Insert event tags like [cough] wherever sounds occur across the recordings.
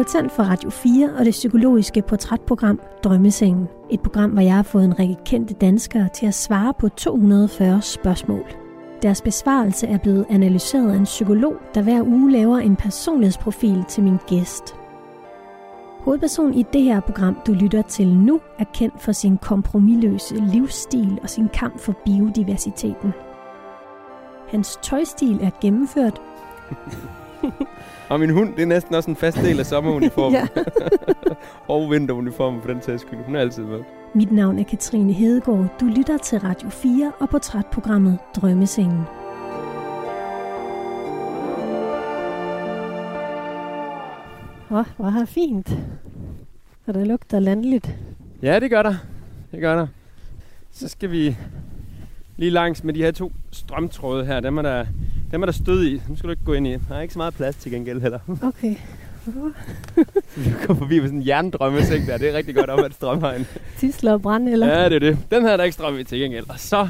har tændt for Radio 4 og det psykologiske portrætprogram Drømmesengen. Et program, hvor jeg har fået en række kendte danskere til at svare på 240 spørgsmål. Deres besvarelse er blevet analyseret af en psykolog, der hver uge laver en personlighedsprofil til min gæst. Hovedpersonen i det her program, du lytter til nu, er kendt for sin kompromilløse livsstil og sin kamp for biodiversiteten. Hans tøjstil er gennemført. [laughs] og min hund, det er næsten også en fast del af sommeruniformen. [laughs] ja. [laughs] og vinteruniformen for den sags skyld. Hun er altid med. Mit navn er Katrine Hedegaard. Du lytter til Radio 4 og portrætprogrammet Drømmesengen. Åh, oh, hvor har fint. Og der lugter landligt. Ja, det gør der. Det gør der. Så skal vi lige langs med de her to strømtråde her. Dem er der, dem er der stød i. Nu skal du ikke gå ind i. Der er ikke så meget plads til gengæld heller. [laughs] Okay. vi går forbi med sådan en jerndrømmeseng der. Det er rigtig godt om at strømhegn. [laughs] Tisler og brand, eller? Ja, det er det. Den her er der ikke strøm i til gengæld. Og så,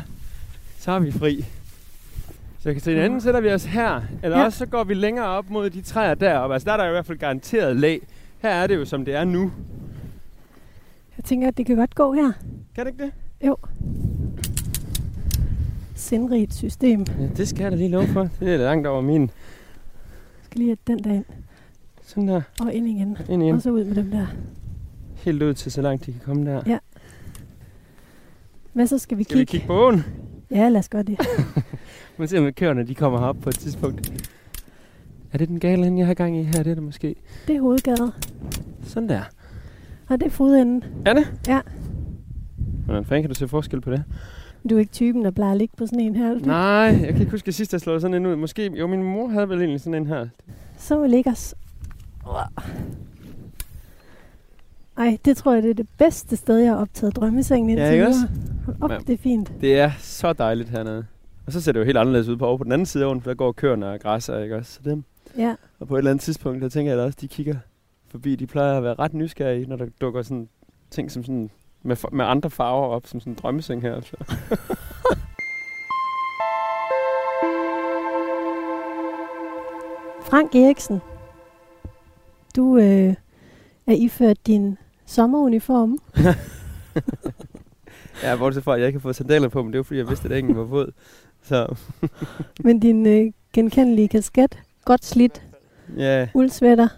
så er vi fri. Så jeg kan se, enten sætter vi os her, eller ja. også så går vi længere op mod de træer deroppe. Altså der er der i hvert fald garanteret lag. Her er det jo, som det er nu. Jeg tænker, at det kan godt gå her. Kan det ikke det? Jo. Sindrigt system. Ja, det skal jeg da lige love for. Det er langt over min. Jeg skal lige have den der ind. Sådan der. Og ind igen. Ind igen. Og så ud med dem der. Helt ud til, så langt de kan komme der. Ja. Hvad så skal vi skal kigge? vi kigge på åen? Ja, lad os gøre det. Man ser med køerne, de kommer herop på et tidspunkt. Er det den gale ende, jeg har gang i her? Det er det måske. Det er hovedgader. Sådan der. Og det er fodenden. Er det? Ja. Hvordan fanden kan du se forskel på det? Du er ikke typen, der plejer at ligge på sådan en her? Nej, jeg kan ikke huske, at sidst jeg slog sådan en ud. Måske, jo, min mor havde vel egentlig sådan en her. Så vi ligger os. Ej, det tror jeg, det er det bedste sted, jeg har optaget drømmesengen indtil Ja, ikke også? Op, det er fint. Det er så dejligt hernede. Og så ser det jo helt anderledes ud på over på den anden side af åen, for der går køerne og græsser, ikke også? Så dem. Ja. Og på et eller andet tidspunkt, der tænker jeg da også, de kigger forbi. De plejer at være ret nysgerrige, når der dukker sådan ting som sådan med, med andre farver op, som sådan en drømmeseng her. Så. [laughs] Frank Eriksen, du øh, er iført din sommeruniform. [laughs] ja, bortset fra, at jeg ikke har fået sandaler på, men det er jo fordi, jeg vidste, at ingen var våd. Så. [laughs] men din øh, genkendelige kasket, godt slidt, ja. uldsvætter,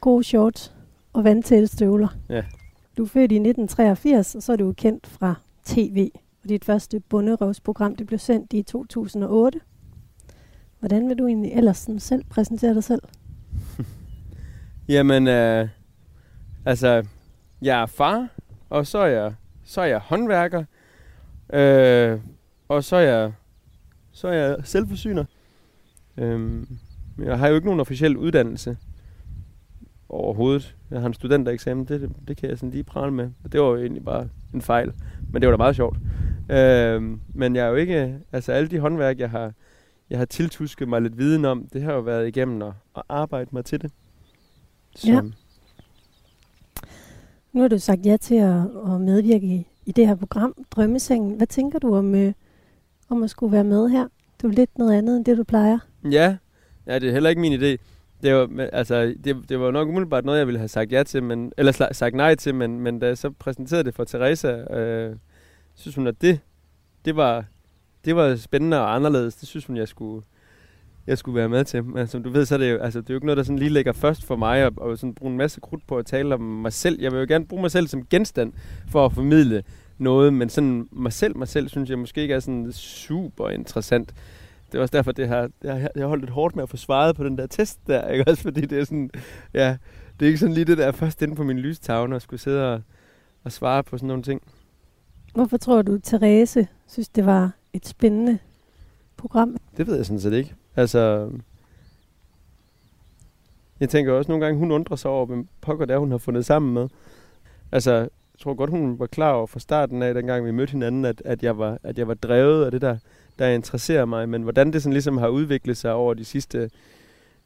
gode shorts og vandtætte støvler. Ja. Du er født i 1983, og så er du kendt fra tv. Og dit første bunderøvsprogram, det blev sendt i 2008. Hvordan vil du egentlig ellers sådan selv præsentere dig selv? [laughs] Jamen, øh, altså, jeg er far, og så er jeg, så er jeg håndværker, øh, og så er jeg, så er jeg selvforsyner. Øh, jeg har jo ikke nogen officiel uddannelse overhovedet. Jeg har en studentereksamen, det, det kan jeg sådan lige prale med. Det var jo egentlig bare en fejl, men det var da meget sjovt. Øh, men jeg er jo ikke, altså alle de håndværk, jeg har, jeg har tiltusket mig lidt viden om, det har jo været igennem at, at arbejde mig til det. Så. Ja. Nu har du sagt ja til at, at medvirke i, i det her program, Drømmesengen. Hvad tænker du om, øh, om at skulle være med her? Du er lidt noget andet end det, du plejer. Ja, ja det er heller ikke min idé. Det var, altså, det, det var nok umiddelbart noget, jeg ville have sagt ja til, men, eller sagt nej til, men, men da jeg så præsenterede det for Teresa, øh, synes hun, at det, det var, det var spændende og anderledes. Det synes hun, jeg skulle, jeg skulle være med til. Men som du ved, så er det jo, altså, det er jo ikke noget, der sådan lige ligger først for mig, og, og sådan bruge en masse krudt på at tale om mig selv. Jeg vil jo gerne bruge mig selv som genstand for at formidle noget, men sådan mig selv, mig selv, synes jeg måske ikke er sådan super interessant. Det er også derfor, det har, jeg, har, jeg har holdt lidt hårdt med at få svaret på den der test der, ikke også? Fordi det er sådan, ja, det er ikke sådan lige det der først inde på min lystavne og skulle sidde og, og svare på sådan nogle ting. Hvorfor tror du, Therese synes, det var et spændende program? Det ved jeg sådan set ikke. Altså, jeg tænker også nogle gange, hun undrer sig over, hvem pokker det er, hun har fundet sammen med. Altså, jeg tror godt, hun var klar over fra starten af, dengang vi mødte hinanden, at, at, jeg, var, at jeg var drevet af det der, der interesserer mig. Men hvordan det sådan ligesom har udviklet sig over de sidste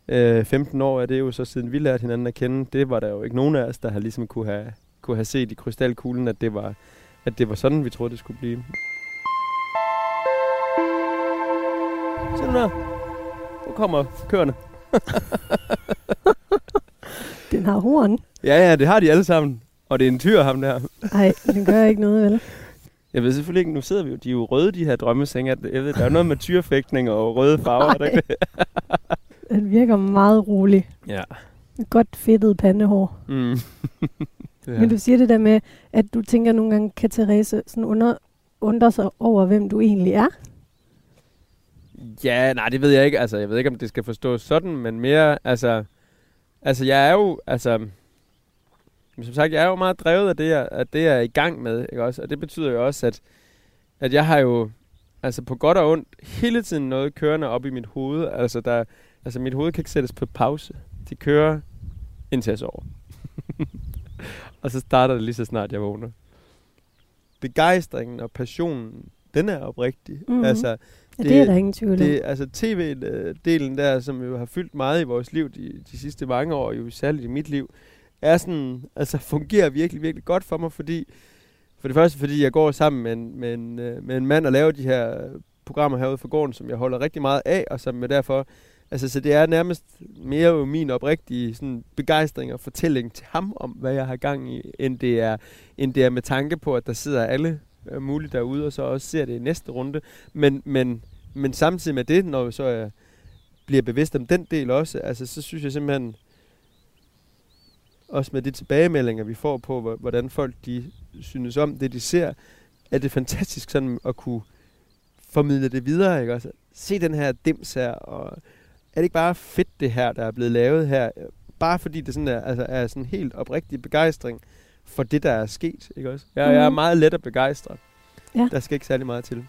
øh, 15 år, er det jo så siden vi lærte hinanden at kende. Det var der jo ikke nogen af os, der har ligesom kunne have, kunne have set i krystalkuglen, at det var, at det var sådan, vi troede, det skulle blive. Se nu der. Nu kommer køerne. [laughs] Den har horn. Ja, ja, det har de alle sammen. Og det er en tyr, ham der. Nej, den gør ikke noget, vel? [laughs] Jeg ved selvfølgelig ikke, nu sidder vi jo, de er jo røde, de her drømmesenge. Jeg ved, der er noget med tyrefægtning og røde farver. Der, ikke? [laughs] Den virker meget rolig. Ja. Godt fedtet pandehår. Mm. ja. [laughs] Men du siger det der med, at du tænker nogle gange, kan Therese sådan under, undre sig over, hvem du egentlig er? Ja, nej, det ved jeg ikke. Altså, jeg ved ikke, om det skal forstås sådan, men mere, altså... Altså, jeg er jo, altså... Som sagt, jeg er jo meget drevet af det, jeg, af det, jeg er i gang med, ikke også? Og det betyder jo også, at, at jeg har jo, altså på godt og ondt, hele tiden noget kørende op i mit hoved. Altså, der, altså mit hoved kan ikke sættes på pause. De kører indtil jeg sover. [laughs] og så starter det lige så snart jeg vågner. Begejstringen og passionen, den er oprigtig. Mhm. Altså, Ja, det er der ingen tvivl det, altså tv-delen der, som jo har fyldt meget i vores liv de, de sidste mange år, jo særligt i mit liv, er sådan, altså fungerer virkelig, virkelig godt for mig, fordi, for det første, fordi jeg går sammen med en, med en, øh, med en mand og laver de her programmer herude for gården, som jeg holder rigtig meget af, og som jeg derfor, altså så det er nærmest mere jo min oprigtige sådan, begejstring og fortælling til ham om, hvad jeg har gang i, end det er, end det er med tanke på, at der sidder alle øh, muligt derude, og så også ser det i næste runde. Men, men, men samtidig med det, når så jeg bliver bevidst om den del også, altså, så synes jeg simpelthen, også med de tilbagemeldinger, vi får på, hvor- hvordan folk de synes om det, de ser, er det fantastisk sådan at kunne formidle det videre, ikke også? Se den her dims her, og er det ikke bare fedt det her, der er blevet lavet her? Bare fordi det sådan er, altså, er sådan helt oprigtig begejstring for det, der er sket, ikke også? Jeg, jeg er Mhm. meget let at begejstre. Ja. Der skal ikke særlig meget til.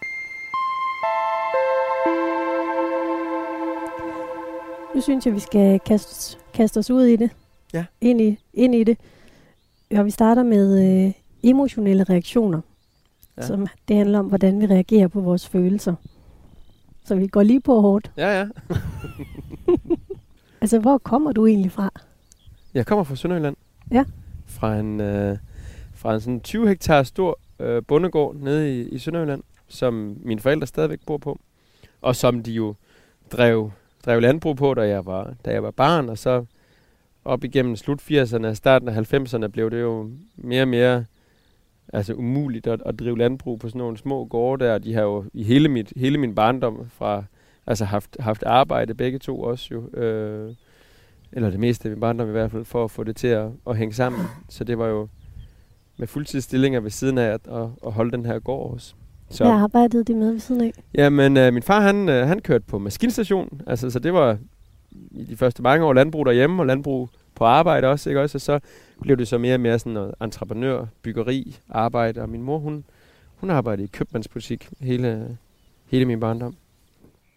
Nu synes jeg, vi skal kaste, kaste os ud i det. Ja. Ind i, ind i det. Og vi starter med øh, emotionelle reaktioner. Ja. Ja. Som det handler om, hvordan vi reagerer på vores følelser. Så vi går lige på hårdt. Ja, ja. [laughs] Altså, hvor kommer du egentlig fra? Jeg kommer fra Sønderjylland. Ja. Fra en, øh, fra en sådan 20 hektar stor øh, bondegård nede i, i Sønderjylland, som mine forældre stadigvæk bor på. Og som de jo drev, drev landbrug på, da jeg, var, da jeg var barn. Og så op igennem slut 80'erne og starten af 90'erne blev det jo mere og mere altså umuligt at, at drive landbrug på sådan nogle små gårde der. De har jo i hele, mit, hele min barndom fra, altså haft, haft arbejde begge to også jo. Øh, eller det meste af min barndom i hvert fald, for at få det til at, at hænge sammen. Så det var jo med fuldtidsstillinger ved siden af at, at, at holde den her gård også. Så, Hvad arbejdede de med ved siden af? Jamen, øh, min far, han, øh, han kørte på maskinstation, altså, så det var i de første mange år landbrug derhjemme, og landbrug på arbejde også, ikke også? Og så blev det så mere og mere sådan noget entreprenør, byggeri, arbejde, og min mor, hun, hun arbejdede i købmandsbutik hele, hele min barndom.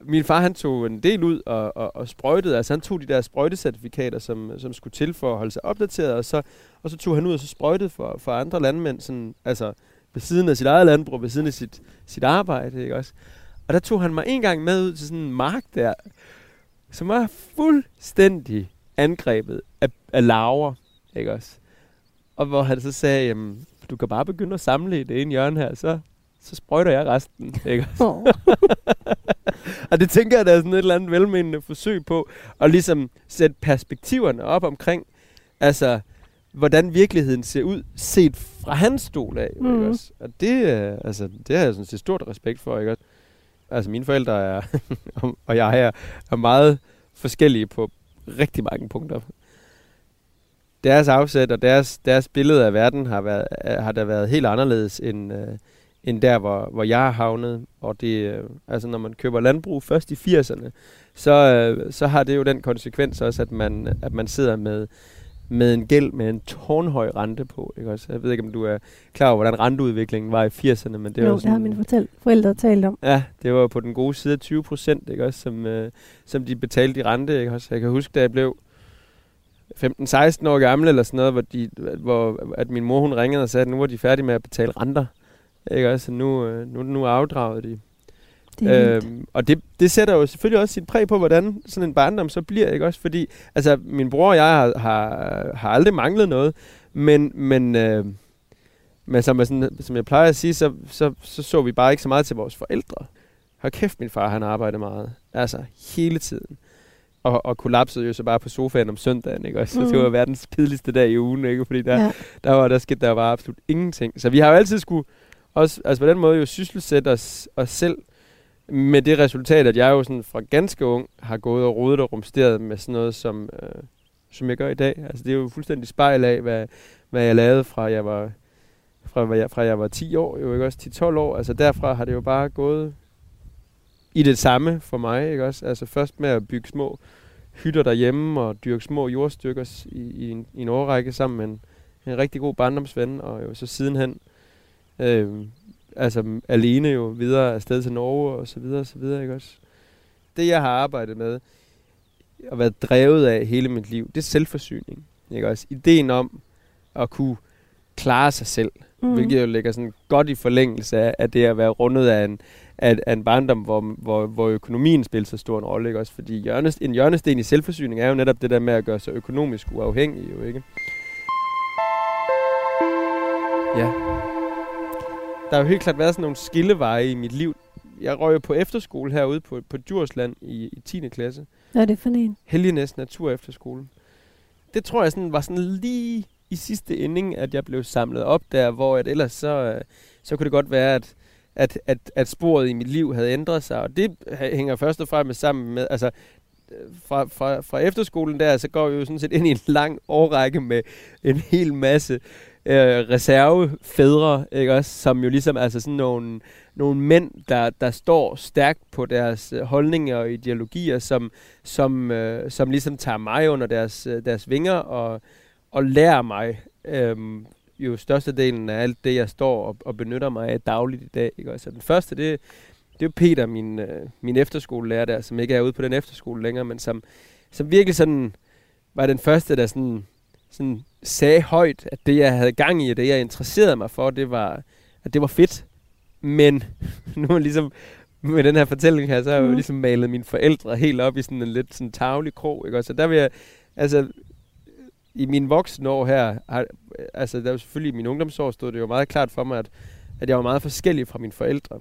Min far, han tog en del ud og, og, og sprøjtede, altså han tog de der sprøjtecertifikater, som, som skulle til for at holde sig opdateret, og så, og så tog han ud og så sprøjtede for, for andre landmænd, sådan, altså ved siden af sit eget landbrug, ved siden af sit, sit arbejde, ikke også? Og der tog han mig en gang med ud til sådan en mark der, som var fuldstændig angrebet af, af laver, ikke også? Og hvor han så sagde, jamen, du kan bare begynde at samle i det ene hjørne her, så, så sprøjter jeg resten, ikke også? Oh. [laughs] Og det tænker jeg, der er sådan et eller andet velmenende forsøg på, at ligesom sætte perspektiverne op omkring, altså, hvordan virkeligheden ser ud, set fra hans stol af, mm. ikke Mhm. også? Og det, øh, altså, det har jeg sådan set stort respekt for, ikke også? Altså, mine forældre er, [laughs] og jeg er, er meget forskellige på rigtig mange punkter. Deres afsæt og deres, deres billede af verden har, været, øh, har da været helt anderledes end, øh, end der, hvor, hvor jeg har havnet. Og det, øh, altså når man køber landbrug først i 80'erne, så, øh, så har det jo den konsekvens også, at man, at man sidder med, med en gæld med en tårnhøj rente på. Ikke også? Jeg ved ikke, om du er klar over, hvordan renteudviklingen var i 80'erne, men det var jo, jo det har sådan, mine fortæl- forældre talt om. Ja, det var på den gode side af 20 procent, ikke også, som, øh, som de betalte i rente. Ikke også? Jeg kan huske, da jeg blev 15-16 år gammel eller sådan noget, hvor, de, hvor at min mor hun ringede og sagde, at nu var de færdige med at betale renter. Ikke også? Så nu, øh, nu, nu afdraget de. Det vildt. Øhm, og det, det sætter jo selvfølgelig også sit præg på, hvordan sådan en barndom så bliver, ikke også? Fordi, altså, min bror og jeg har, har, har aldrig manglet noget, men, men, øh, men som, jeg sådan, som jeg plejer at sige, så, så, så så vi bare ikke så meget til vores forældre. Hold kæft, min far, han arbejdede meget. Altså, hele tiden. og, og kollapsede jo så bare på sofaen om søndagen, ikke? Og så Mm. det var verdens kedeligste dag i ugen, ikke? Fordi der, Ja. der, var, der skete der bare absolut ingenting. Så vi har jo altid skulle, også, altså på den måde jo sysselsætte os, os selv med det resultat, at jeg jo sådan fra ganske ung har gået og rodet og rumsteret med sådan noget, som, øh, som jeg gør i dag. Altså det er jo fuldstændig spejl af, hvad, hvad jeg lavede fra jeg var fra, hvad jeg, fra jeg var 10 år, jo ikke også 10-12 år. Altså derfra har det jo bare gået i det samme for mig, ikke også? Altså først med at bygge små hytter derhjemme og dyrke små jordstykker i, i, en, i en årrække sammen med en, en rigtig god barndomsven, og jo så sidenhen øh, altså alene jo videre afsted til Norge og så videre og så videre, ikke også? Det jeg har arbejdet med og været drevet af hele mit liv, det er selvforsyning, ikke også? Ideen om at kunne klare sig selv, mm. hvilket jo ligger sådan godt i forlængelse af, af det at være rundet af en, af, af en barndom, hvor, hvor, hvor økonomien spiller så stor en rolle, ikke også? Fordi hjørnes, en hjørnesten i selvforsyning er jo netop det der med at gøre sig økonomisk uafhængig, jo ikke? Ja. Der har jo helt klart været sådan nogle skilleveje i mit liv. Jeg røg jo på efterskole herude på, på Djursland i, i 10. klasse. Hvad er det for en? Helgenæs Natur Efterskole. Det tror jeg sådan, var sådan lige i sidste ending, at jeg blev samlet op der, hvor at ellers så, øh, så kunne det godt være, at, at, at, at sporet i mit liv havde ændret sig. Og det hænger først og fremmest sammen med, altså øh, fra, fra, fra efterskolen der, så går vi jo sådan set ind i en lang årrække med en hel masse øh, reservefædre, ikke også, som jo ligesom altså sådan nogle, nogle mænd, der, der står stærkt på deres øh, holdninger og ideologier, som, som, øh, som ligesom tager mig under deres, øh, deres vinger og, og lærer mig øh, jo størstedelen af alt det, jeg står og, og benytter mig af dagligt i dag. Ikke? også? Så den første, det, det er jo Peter, min, øh, min efterskolelærer der, som ikke er ude på den efterskole længere, men som, som virkelig sådan var den første, der sådan, sådan sagde højt, at det, jeg havde gang i, og det, jeg interesserede mig for, det var, at det var fedt. Men [laughs] nu er ligesom med den her fortælling her, så har jeg jo Mhm. ligesom malet mine forældre helt op i sådan en lidt sådan tavlig krog, ikke? Og Så der vil jeg, altså, i mine voksne år her, har, altså der er jo selvfølgelig i mine ungdomsår stod det jo meget klart for mig, at, at jeg var meget forskellig fra mine forældre.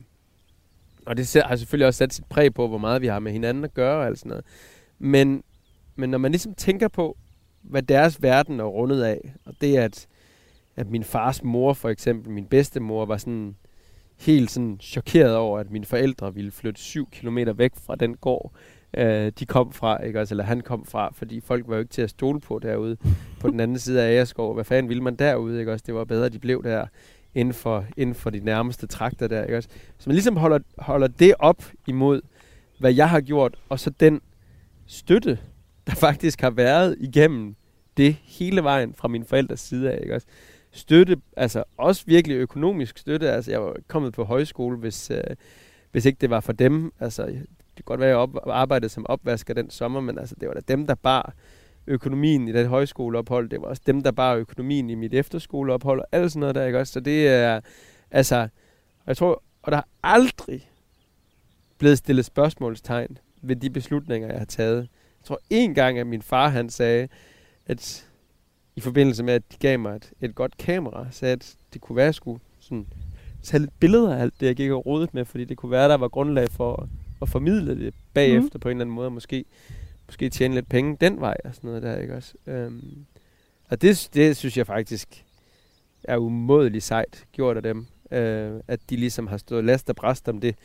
Og det har selvfølgelig også sat sit præg på, hvor meget vi har med hinanden at gøre og alt sådan noget. Men, men når man ligesom tænker på, hvad deres verden er rundet af, og det er, at, at min fars mor for eksempel, min bedstemor, var sådan helt sådan chokeret over, at mine forældre ville flytte syv kilometer væk fra den gård, øh, de kom fra, ikke også, eller han kom fra, fordi folk var jo ikke til at stole på derude på den anden side af Agerskov. Hvad fanden ville man derude, ikke også? Det var bedre, at de blev der inden for, inden for de nærmeste trakter der, ikke også? Så man ligesom holder, holder det op imod, hvad jeg har gjort, og så den støtte, der faktisk har været igennem det hele vejen fra min forældres side af, ikke også? Støtte, altså også virkelig økonomisk støtte, altså jeg var kommet på højskole, hvis, øh, hvis ikke det var for dem, altså det kan godt være, at jeg op, arbejdede som opvasker den sommer, men altså det var da dem, der bar økonomien i det højskoleophold, det var også dem, der bar økonomien i mit efterskoleophold, og alt sådan noget der, ikke også? Så det er, altså, jeg tror, og der har aldrig blevet stillet spørgsmålstegn ved de beslutninger, jeg har taget. Jeg tror en gang, at min far han sagde, at i forbindelse med, at de gav mig et, et godt kamera, sagde, at det kunne være, at jeg skulle sådan, tage lidt billeder af alt det, jeg gik og rodet med, fordi det kunne være, der var grundlag for at, at formidle det bagefter mm. på en eller anden måde, og måske, måske tjene lidt penge den vej og sådan noget der, ikke også? Øhm, og det, det synes jeg faktisk er umådeligt sejt gjort af dem, øh, at de ligesom har stået last og bræst om det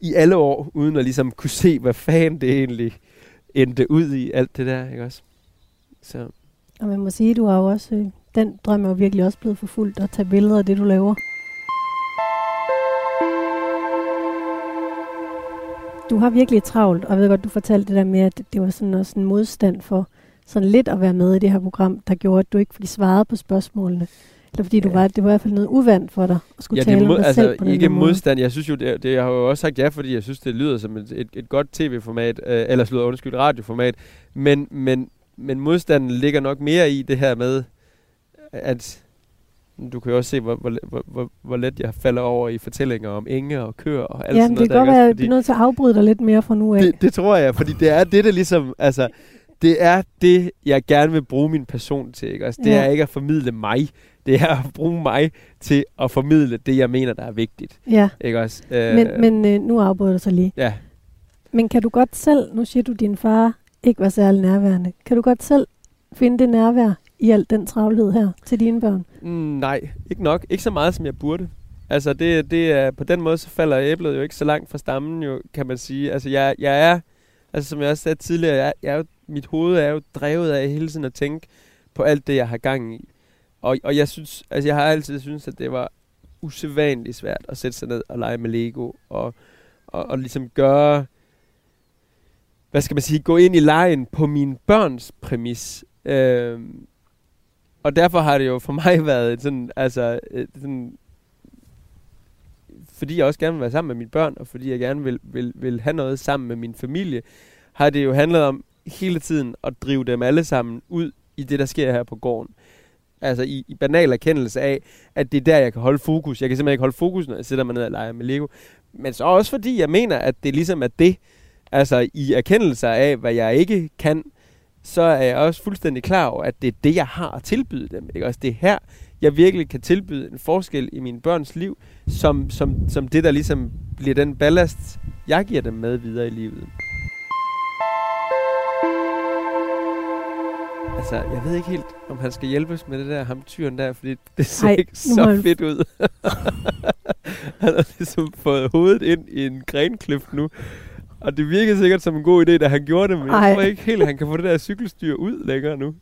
i alle år, uden at ligesom kunne se, hvad fanden det egentlig endte ud i, alt det der, ikke også? Så Og man må sige, du har jo også, øh, den drøm er jo virkelig også blevet forfulgt at tage billeder af det, du laver. Du har virkelig travlt, og jeg ved godt, du fortalte det der med, at det var sådan også en modstand for sådan lidt at være med i det her program, der gjorde, at du ikke fik svaret på spørgsmålene. Eller fordi du Ja. var, det var i hvert fald noget uvandt for dig at skulle ja, tale det om mod, dig altså, selv på den ikke måde. modstand. Jeg synes jo, det, det, jeg har jo også sagt ja, fordi jeg synes, det lyder som et, et, et godt tv-format, øh, eller slutter undskyld, radioformat. Men, men, men modstanden ligger nok mere i det her med, at du kan jo også se, hvor, hvor, hvor, hvor, hvor let jeg falder over i fortællinger om enge og køer og alt Ja, sådan noget. det kan godt være, at du er nødt til at afbryde dig lidt mere fra nu af. det, det tror jeg, fordi det er det, der ligesom, altså, det er det, jeg gerne vil bruge min person til, ikke? Altså, det Ja. er ikke at formidle mig, det er at bruge mig til at formidle det, jeg mener, der er vigtigt, Ja, ikke også? Øh, men, men øh, nu afbryder du så lige. Ja, Men kan du godt selv, nu siger du, at din far ikke var særlig nærværende. Kan du godt selv finde det nærvær i al den travlhed her til dine børn? Mm, nej, ikke nok. Ikke så meget, som jeg burde. Altså, det, det er, på den måde, så falder æblet jo ikke så langt fra stammen, jo, kan man sige. Altså, jeg, jeg er, altså som jeg også sagde tidligere, jeg, jeg er jo, mit hoved er jo drevet af hele tiden at tænke på alt det, jeg har gang i. Og, og jeg synes, altså jeg har altid synes at det var usædvanligt svært at sætte sig ned og lege med Lego, og, og, og ligesom gøre, hvad skal man sige, gå ind i lejen på min børns præmis. Øhm, og derfor har det jo for mig [laughs] været sådan, altså, sådan, fordi jeg også gerne vil være sammen med mine børn, og fordi jeg gerne vil, vil, vil have noget sammen med min familie, har det jo handlet om hele tiden at drive dem alle sammen ud i det, der sker her på gården. Altså i, i banal erkendelse af, at det er der, jeg kan holde fokus. Jeg kan simpelthen ikke holde fokus, når jeg sætter mig ned og leger med Lego. Men så også fordi, jeg mener, at det ligesom er det, altså i erkendelse af, hvad jeg ikke kan, så er jeg også fuldstændig klar over, at det er det, jeg har at tilbyde dem. Ikke? Også det er her, jeg virkelig kan tilbyde en forskel i mine børns liv, som, som, som det, der ligesom bliver den ballast, jeg giver dem med videre i livet. Altså, jeg ved ikke helt, om han skal hjælpes med det der ham tyren der, fordi det ser Ej, ikke så han... fedt ud. [laughs] han har ligesom fået hovedet ind i en grenkløft nu. Og det virker sikkert som en god idé, da han gjorde det, men Ej. jeg tror ikke helt, at han kan få det der cykelstyr ud længere nu.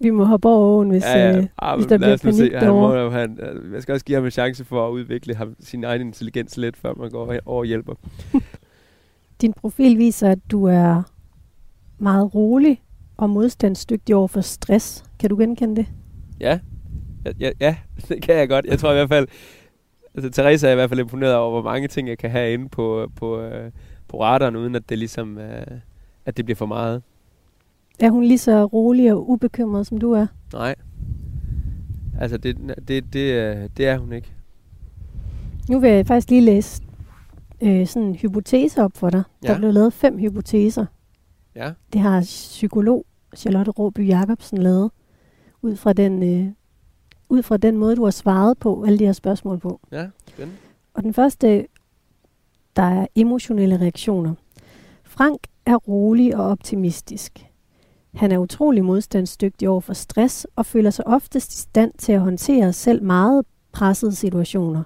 Vi må hoppe over åen, hvis, ja, ja. Øh, ah, hvis der bliver panik se. Han må, han, jeg skal også give ham en chance for at udvikle ham, sin egen intelligens lidt, før man går over og hjælper. [laughs] Din profil viser, at du er meget rolig og modstandsdygtig over for stress. Kan du genkende det? Ja. Ja, ja, ja, [laughs] det kan jeg godt. Jeg tror i hvert fald, altså Teresa er i hvert fald imponeret over, hvor mange ting jeg kan have inde på, på, øh, på radaren, uden at det ligesom, øh, at det bliver for meget. Er hun lige så rolig og ubekymret, som du er? Nej. Altså, det, det, det, det er hun ikke. Nu vil jeg faktisk lige læse øh, sådan en hypotese op for dig. Ja. Der blev lavet fem hypoteser. Ja. Det har psykolog Charlotte Råby Jacobsen lavet, ud fra den, øh, ud fra den måde, du har svaret på alle de her spørgsmål på. Ja, spændende. Og den første, der er emotionelle reaktioner. Frank er rolig og optimistisk. Han er utrolig modstandsdygtig over for stress og føler sig oftest i stand til at håndtere selv meget pressede situationer.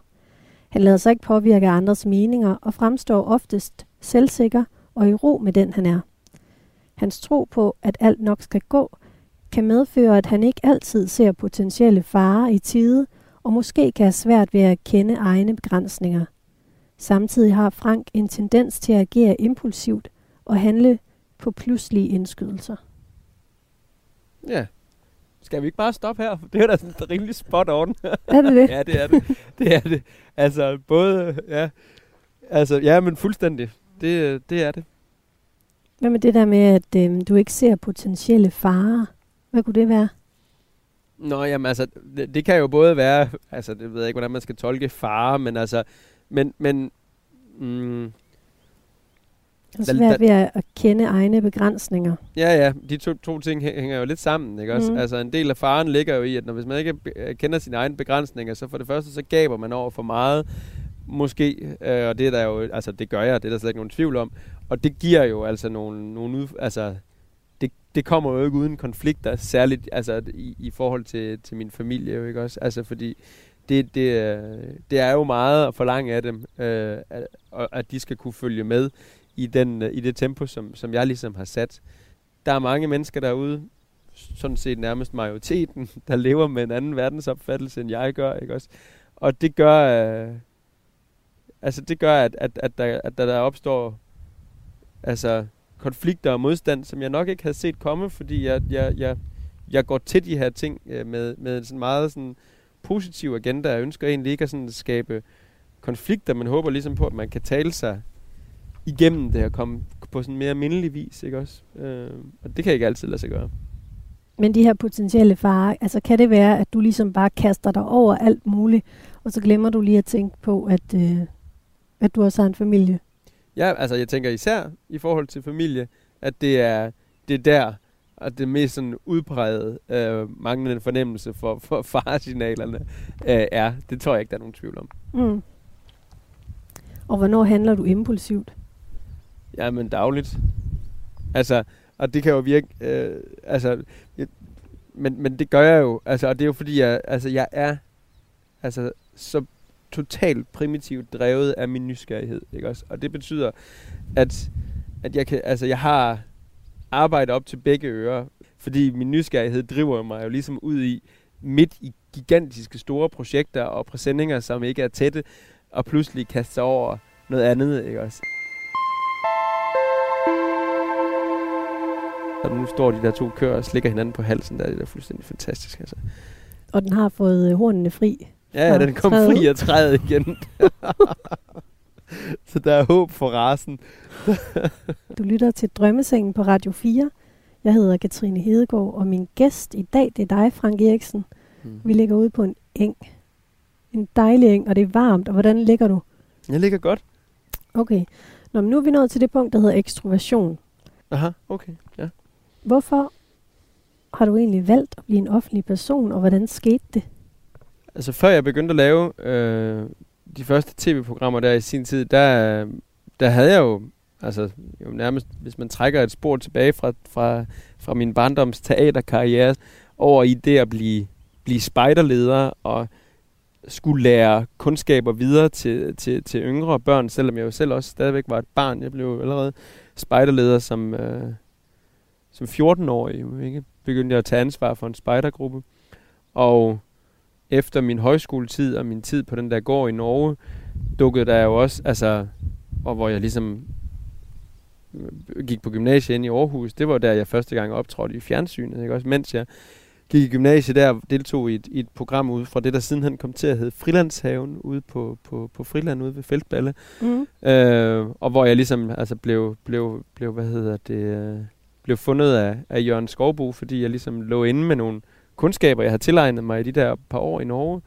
Han lader sig ikke påvirke af andres meninger og fremstår oftest selvsikker og i ro med den han er. Hans tro på, at alt nok skal gå, kan medføre, at han ikke altid ser potentielle farer i tide, og måske kan have svært ved at kende egne begrænsninger. Samtidig har Frank en tendens til at agere impulsivt og handle på pludselige indskydelser. Ja. Skal vi ikke bare stoppe her? Det er da sådan rimelig spot on. Er det det? [laughs] ja, det er det. Det er det. Altså, både, ja. Altså, ja, men fuldstændig. Det, det er det. Hvad med det der med, at øh, du ikke ser potentielle farer? Hvad kunne det være? Nå, jamen altså, det, det kan jo både være, altså, det ved jeg ikke, hvordan man skal tolke fare, men altså, men, men, mm, det er svært ved at kende egne begrænsninger. Ja, ja. De to, to ting hænger jo lidt sammen, ikke også? Mm. Altså, en del af faren ligger jo i, at når, hvis man ikke kender sine egne begrænsninger, så for det første, så gaber man over for meget, måske, øh, og det er der jo, altså det gør jeg, det er der slet ikke nogen tvivl om, og det giver jo altså nogle, nogle ud, altså, det, det kommer jo ikke uden konflikter, særligt altså, i, i forhold til, til min familie, jo ikke også? Altså, fordi det, det, øh, det er jo meget at forlange af dem, øh, at, at de skal kunne følge med i, den, øh, i det tempo, som, som jeg ligesom har sat. Der er mange mennesker derude, sådan set nærmest majoriteten, [laughs] der lever med en anden verdensopfattelse, end jeg gør, ikke også? Og det gør, øh, altså det gør, at, at, at, der, at der opstår altså konflikter og modstand, som jeg nok ikke havde set komme, fordi jeg, jeg, jeg, jeg går til de her ting øh, med, med sådan meget sådan positiv agenda. Jeg ønsker egentlig ikke at sådan skabe konflikter, men håber ligesom på, at man kan tale sig igennem det og komme på sådan mere mindelig vis, ikke også? Øh, og det kan ikke altid lade sig gøre. Men de her potentielle farer, altså kan det være, at du ligesom bare kaster dig over alt muligt, og så glemmer du lige at tænke på, at, øh, at du også har en familie? Ja, altså jeg tænker især i forhold til familie, at det er, det er der, at det mest sådan udpræget øh, manglende fornemmelse for, for faresignalerne øh, er. Det tror jeg ikke, der er nogen tvivl om. Mm. Og hvornår handler du impulsivt? Jamen dagligt. Altså, Og det kan jo virke, øh, altså, jeg, men, men det gør jeg jo, altså, og det er jo fordi, jeg, altså, jeg er altså, så totalt primitivt drevet af min nysgerrighed, ikke også? Og det betyder, at, at jeg kan, altså, jeg har arbejde op til begge ører, fordi min nysgerrighed driver mig jo ligesom ud i, midt i gigantiske store projekter og præsendinger, som ikke er tætte, og pludselig kaste sig over noget andet, ikke også? Og nu står de der to køer og slikker hinanden på halsen, der er det der fuldstændig fantastisk, altså. Og den har fået hornene fri. Ja, ja den kom træet. fri af træet igen. [laughs] Så der er håb for rasen. du lytter til Drømmesengen på Radio 4. Jeg hedder Katrine Hedegaard, og min gæst i dag, det er dig, Frank Eriksen. Mm. Vi ligger ude på en eng. En dejlig eng, og det er varmt. Og hvordan ligger du? Jeg ligger godt. Okay. Nå, men nu er vi nået til det punkt, der hedder ekstroversion. Aha, okay, ja. Hvorfor har du egentlig valgt at blive en offentlig person, og hvordan skete det? Altså, før jeg begyndte at lave øh, de første tv-programmer der i sin tid, der, der havde jeg jo, altså jo nærmest, hvis man trækker et spor tilbage fra, fra, fra min barndoms teaterkarriere over i det at blive, blive spejderleder og skulle lære kundskaber videre til, til, til yngre børn, selvom jeg jo selv også stadigvæk var et barn. Jeg blev allerede spejderleder som, øh, som 14-årig. Ikke? Begyndte jeg at tage ansvar for en spejdergruppe. Og efter min højskoletid og min tid på den der gård i Norge, dukkede der jo også, altså, og hvor jeg ligesom øh, gik på gymnasiet ind i Aarhus, det var der, jeg første gang optrådte i fjernsynet, ikke? også mens jeg gik i gymnasiet der, deltog i et, i et program ude fra det, der sidenhen kom til at hedde Frilandshaven, ude på, på, på Friland, ude ved Feltballe. Mm. Øh, og hvor jeg ligesom altså blev, blev, blev hvad hedder det, øh, blev fundet af, af Jørgen Skovbo, fordi jeg ligesom lå inde med nogle kundskaber, jeg har tilegnet mig i de der par år i Norge.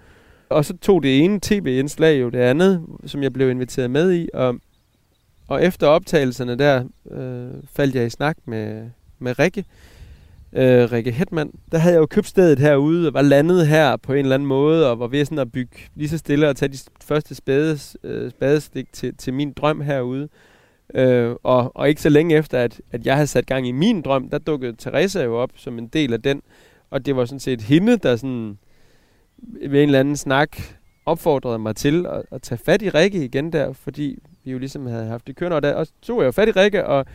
Og så tog det ene tv-indslag jo det andet, som jeg blev inviteret med i, og, og efter optagelserne der øh, faldt jeg i snak med, med Rikke, øh, Rikke Hetman, der havde jeg jo købt stedet herude, og var landet her på en eller anden måde, og var ved sådan at bygge lige så stille og tage de første spades, øh, spadestik til, til min drøm herude. Øh, og, og ikke så længe efter, at, at jeg havde sat gang i min drøm, der dukkede Teresa jo op som en del af den. Og det var sådan set hende, der sådan ved en eller anden snak opfordrede mig til at, at tage fat i Rikke igen der, fordi vi jo ligesom havde haft det kørende. Og der og tog jeg jo fat i Rikke, og,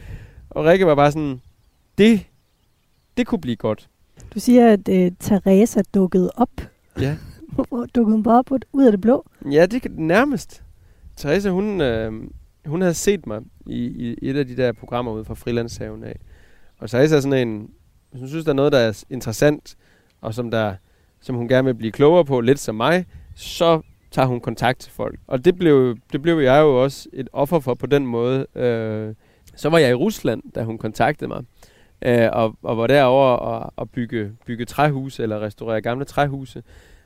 og Rikke var bare sådan, det det kunne blive godt. Du siger, at øh, Teresa dukkede op. Ja. [laughs] Hvorfor dukkede hun bare op ud af det blå? Ja, det kan nærmest. Teresa, hun, øh, hun havde set mig i, i et af de der programmer ude fra Frilandshaven af. Og Teresa er sådan en, hvis hun synes, der er noget, der er interessant, og som, der, som hun gerne vil blive klogere på, lidt som mig, så tager hun kontakt til folk. Og det blev, det blev jeg jo også et offer for på den måde. Øh, så var jeg i Rusland, da hun kontaktede mig øh, og, og var derovre og, og bygge, bygge træhuse eller restaurere gamle træhuse.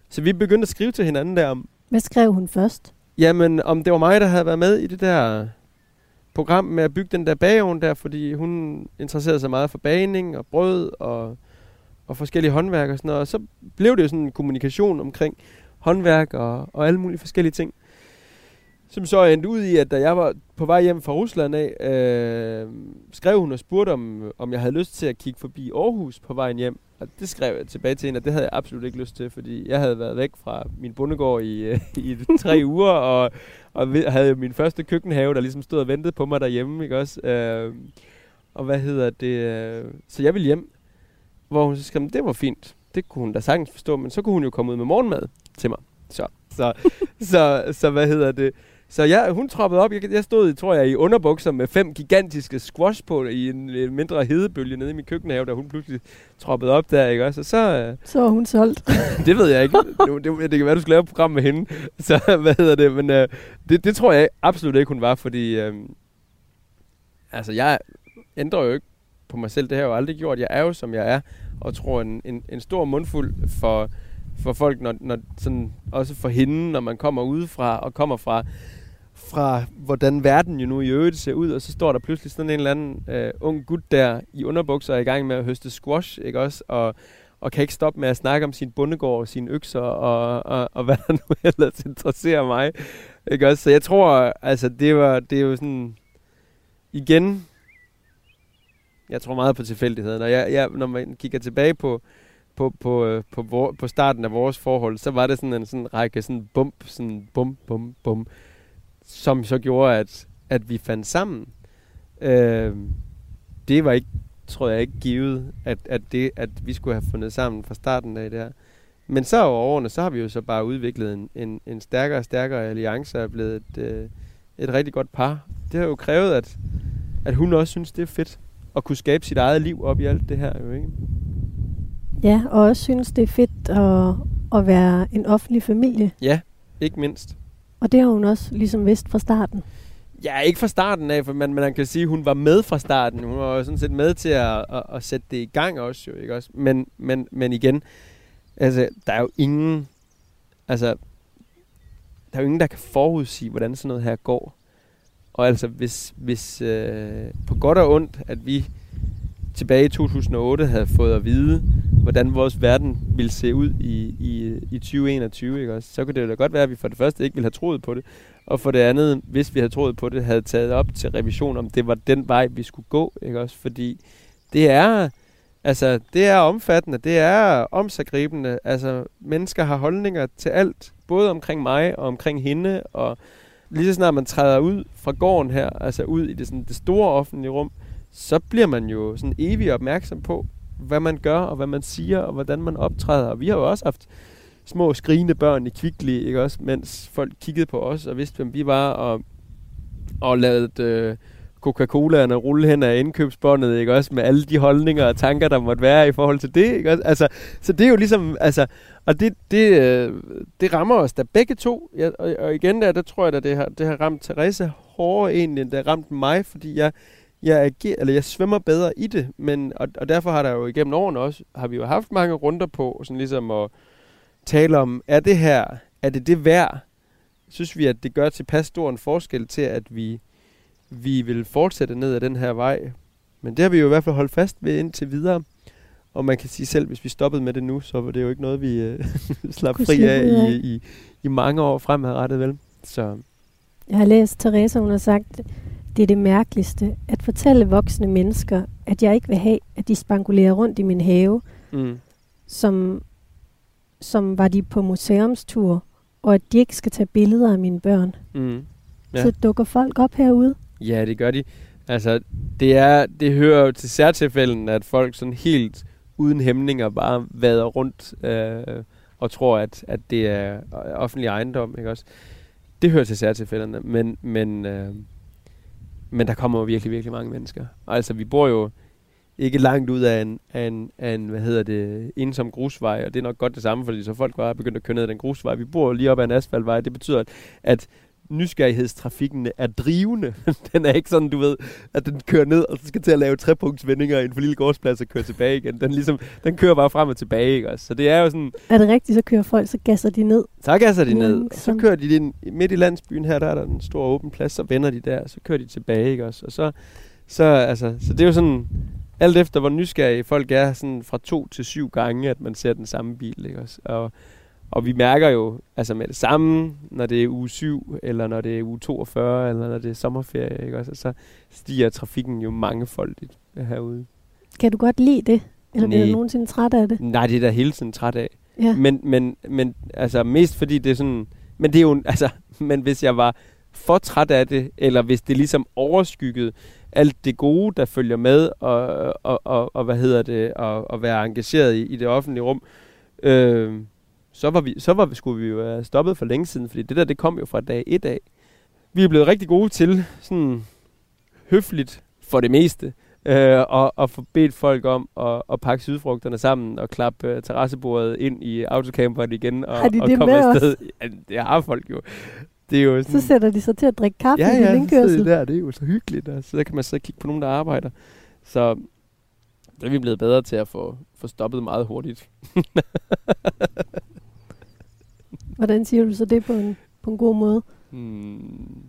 Så vi begyndte at skrive til hinanden der om... Hvad skrev hun først? Jamen, om det var mig, der havde været med i det der program med at bygge den der bageovn der, fordi hun interesserede sig meget for bagning og brød og, og forskellige håndværk og sådan noget. Og så blev det jo sådan en kommunikation omkring håndværk og, og alle mulige forskellige ting. Som så endte ud i, at da jeg var på vej hjem fra Rusland af, øh, skrev hun og spurgte, om, om jeg havde lyst til at kigge forbi Aarhus på vejen hjem. Og det skrev jeg tilbage til hende, og det havde jeg absolut ikke lyst til, fordi jeg havde været væk fra min bondegård i, øh, [laughs] i tre [laughs] uger, og, og havde min første køkkenhave, der ligesom stod og ventede på mig derhjemme, ikke også? Øh, og hvad hedder det? Øh, så jeg ville hjem, hvor hun så skrev, det var fint. Det kunne hun da sagtens forstå, men så kunne hun jo komme ud med morgenmad til mig. Så, så, så, så hvad hedder det? Så ja, hun troppede op. Jeg, jeg stod, tror jeg, i underbukser med fem gigantiske squash på i en, en mindre hedebølge nede i min køkkenhave, da hun pludselig troppede op der, ikke også? Og så... Uh, så var hun solgt. [laughs] det ved jeg ikke. Det, det, det, kan være, du skal lave et program med hende. Så [laughs] hvad hedder det? Men uh, det, det tror jeg absolut ikke, hun var, fordi... Uh, altså, jeg ændrer jo ikke på mig selv. Det har jeg jo aldrig gjort. Jeg er jo, som jeg er, og tror, en, en, en stor mundfuld for for folk, når, når sådan, også for hende, når man kommer udefra og kommer fra fra, hvordan verden jo nu i øvrigt ser ud, og så står der pludselig sådan en eller anden øh, ung gut der i underbukser er i gang med at høste squash, ikke også? Og, og kan ikke stoppe med at snakke om sin bundegård og sine økser og, og, og hvad der [laughs] nu ellers interesserer mig. Ikke også? Så jeg tror, altså det var, det er jo sådan, igen, Jeg tror meget på tilfældigheden, og jeg, jeg, når man kigger tilbage på, på, på, øh, på, vor, på starten af vores forhold, så var det sådan en sådan række sådan bump, sådan bum, bum, bum, som så gjorde, at, at vi fandt sammen. Øh, det var ikke, tror jeg ikke givet, at, at, det, at vi skulle have fundet sammen fra starten af det her. Men så over årene, så har vi jo så bare udviklet en, en, en stærkere og stærkere alliance og er blevet et, øh, et rigtig godt par. Det har jo krævet, at, at hun også synes, det er fedt at kunne skabe sit eget liv op i alt det her. Jo, ikke? Ja, og også synes, det er fedt at, at være en offentlig familie. Ja, ikke mindst. Og det har hun også ligesom vidst fra starten. Ja, ikke fra starten af, for man, man kan sige, at hun var med fra starten. Hun var jo sådan set med til at, at, at sætte det i gang også, jo, ikke også? Men, men, men igen, altså, der er jo ingen, altså, der er jo ingen, der kan forudsige, hvordan sådan noget her går. Og altså, hvis, hvis øh, på godt og ondt, at vi tilbage i 2008 havde fået at vide, hvordan vores verden ville se ud i, i, i 2021, ikke også? så kunne det da godt være, at vi for det første ikke ville have troet på det, og for det andet, hvis vi havde troet på det, havde taget op til revision, om det var den vej, vi skulle gå, ikke også? Fordi det er, altså, det er omfattende, det er omsagribende, altså, mennesker har holdninger til alt, både omkring mig og omkring hende, og lige så snart man træder ud fra gården her, altså ud i det, sådan, det store offentlige rum, så bliver man jo sådan evig opmærksom på, hvad man gør, og hvad man siger, og hvordan man optræder. Og vi har jo også haft små skrigende børn i Kvickly, ikke også, mens folk kiggede på os og vidste, hvem vi var, og, og lavet øh, Coca-Colaerne rulle hen af indkøbsbåndet, ikke også, med alle de holdninger og tanker, der måtte være i forhold til det, ikke også? Altså, så det er jo ligesom, altså, og det, det, øh, det rammer os da begge to, ja, og, og igen der, der tror jeg, at det har, det har ramt Therese hårdere egentlig, end det har ramt mig, fordi jeg, jeg, agerer, eller jeg svømmer bedre i det, men, og, og derfor har der jo igennem årene også, har vi jo haft mange runder på, sådan ligesom at tale om, er det her, er det det værd? Synes vi, at det gør tilpas stor en forskel til, at vi, vi vil fortsætte ned ad den her vej? Men det har vi jo i hvert fald holdt fast ved indtil videre. Og man kan sige selv, hvis vi stoppede med det nu, så var det jo ikke noget, vi øh, [laughs] slap fri af i, i, i mange år fremadrettet, vel? Så. Jeg har læst, Teresa, hun har sagt, det er det mærkeligste, at fortælle voksne mennesker, at jeg ikke vil have, at de spangulerer rundt i min have, mm. som, som var de på museumstur, og at de ikke skal tage billeder af mine børn. Mm. Ja. Så dukker folk op herude. Ja, det gør de. Altså, det, er, det hører jo til særtilfælden, at folk sådan helt uden hæmninger bare vader rundt øh, og tror, at, at det er offentlig ejendom. Ikke også? Det hører til særtilfældene, men, men, øh, men der kommer jo virkelig, virkelig mange mennesker. Altså, vi bor jo ikke langt ud af en, af en, af en hvad hedder det, ensom grusvej, og det er nok godt det samme, fordi så folk bare begyndt at køre ned ad den grusvej. Vi bor lige op ad en asfaltvej, det betyder, at, at nysgerrighedstrafikken er drivende. [laughs] den er ikke sådan, du ved, at den kører ned, og så skal til at lave trepunktsvendinger i en for lille gårdsplads og køre tilbage igen. Den, ligesom, den kører bare frem og tilbage, ikke også? Så det er jo sådan... Er det rigtigt, så kører folk, så gasser de ned? Så gasser de ned, og så kører de ind midt i landsbyen her, der er der en stor åben plads, så vender de der, og så kører de tilbage, ikke også? Og så, så, altså, så det er jo sådan, alt efter hvor nysgerrige folk er, sådan fra to til syv gange, at man ser den samme bil, ikke også? Og, og vi mærker jo altså med det samme, når det er uge 7, eller når det er uge 42, eller når det er sommerferie, ikke også? så stiger trafikken jo mangefoldigt herude. Kan du godt lide det? Eller bliver du nogensinde træt af det? Nej, det er da hele tiden træt af. Ja. Men, men, men altså mest fordi det er sådan... Men det er jo... [laughs] Altså, men hvis jeg var for træt af det, eller hvis det ligesom overskyggede alt det gode, der følger med, og, og, og, og hvad hedder det, og, og være engageret i, i det offentlige rum, øh, så, var vi, så var vi, skulle vi jo have stoppet for længe siden, fordi det der, det kom jo fra dag et af. Vi er blevet rigtig gode til, sådan høfligt for det meste, øh, og, og få bedt folk om at, at pakke sydfrugterne sammen og klappe uh, terrassebordet ind i autocamperen igen og, har de og det komme afsted. Ja, det har folk jo. Det er jo sådan, så sætter de sig til at drikke kaffe ja, i ja, indkørsel. Ja, det er jo så hyggeligt. Og så kan man så kigge på nogen, der arbejder. Så det er vi blevet bedre til at få, få stoppet meget hurtigt. [laughs] Hvordan siger du så det på en, på en god måde? Hmm.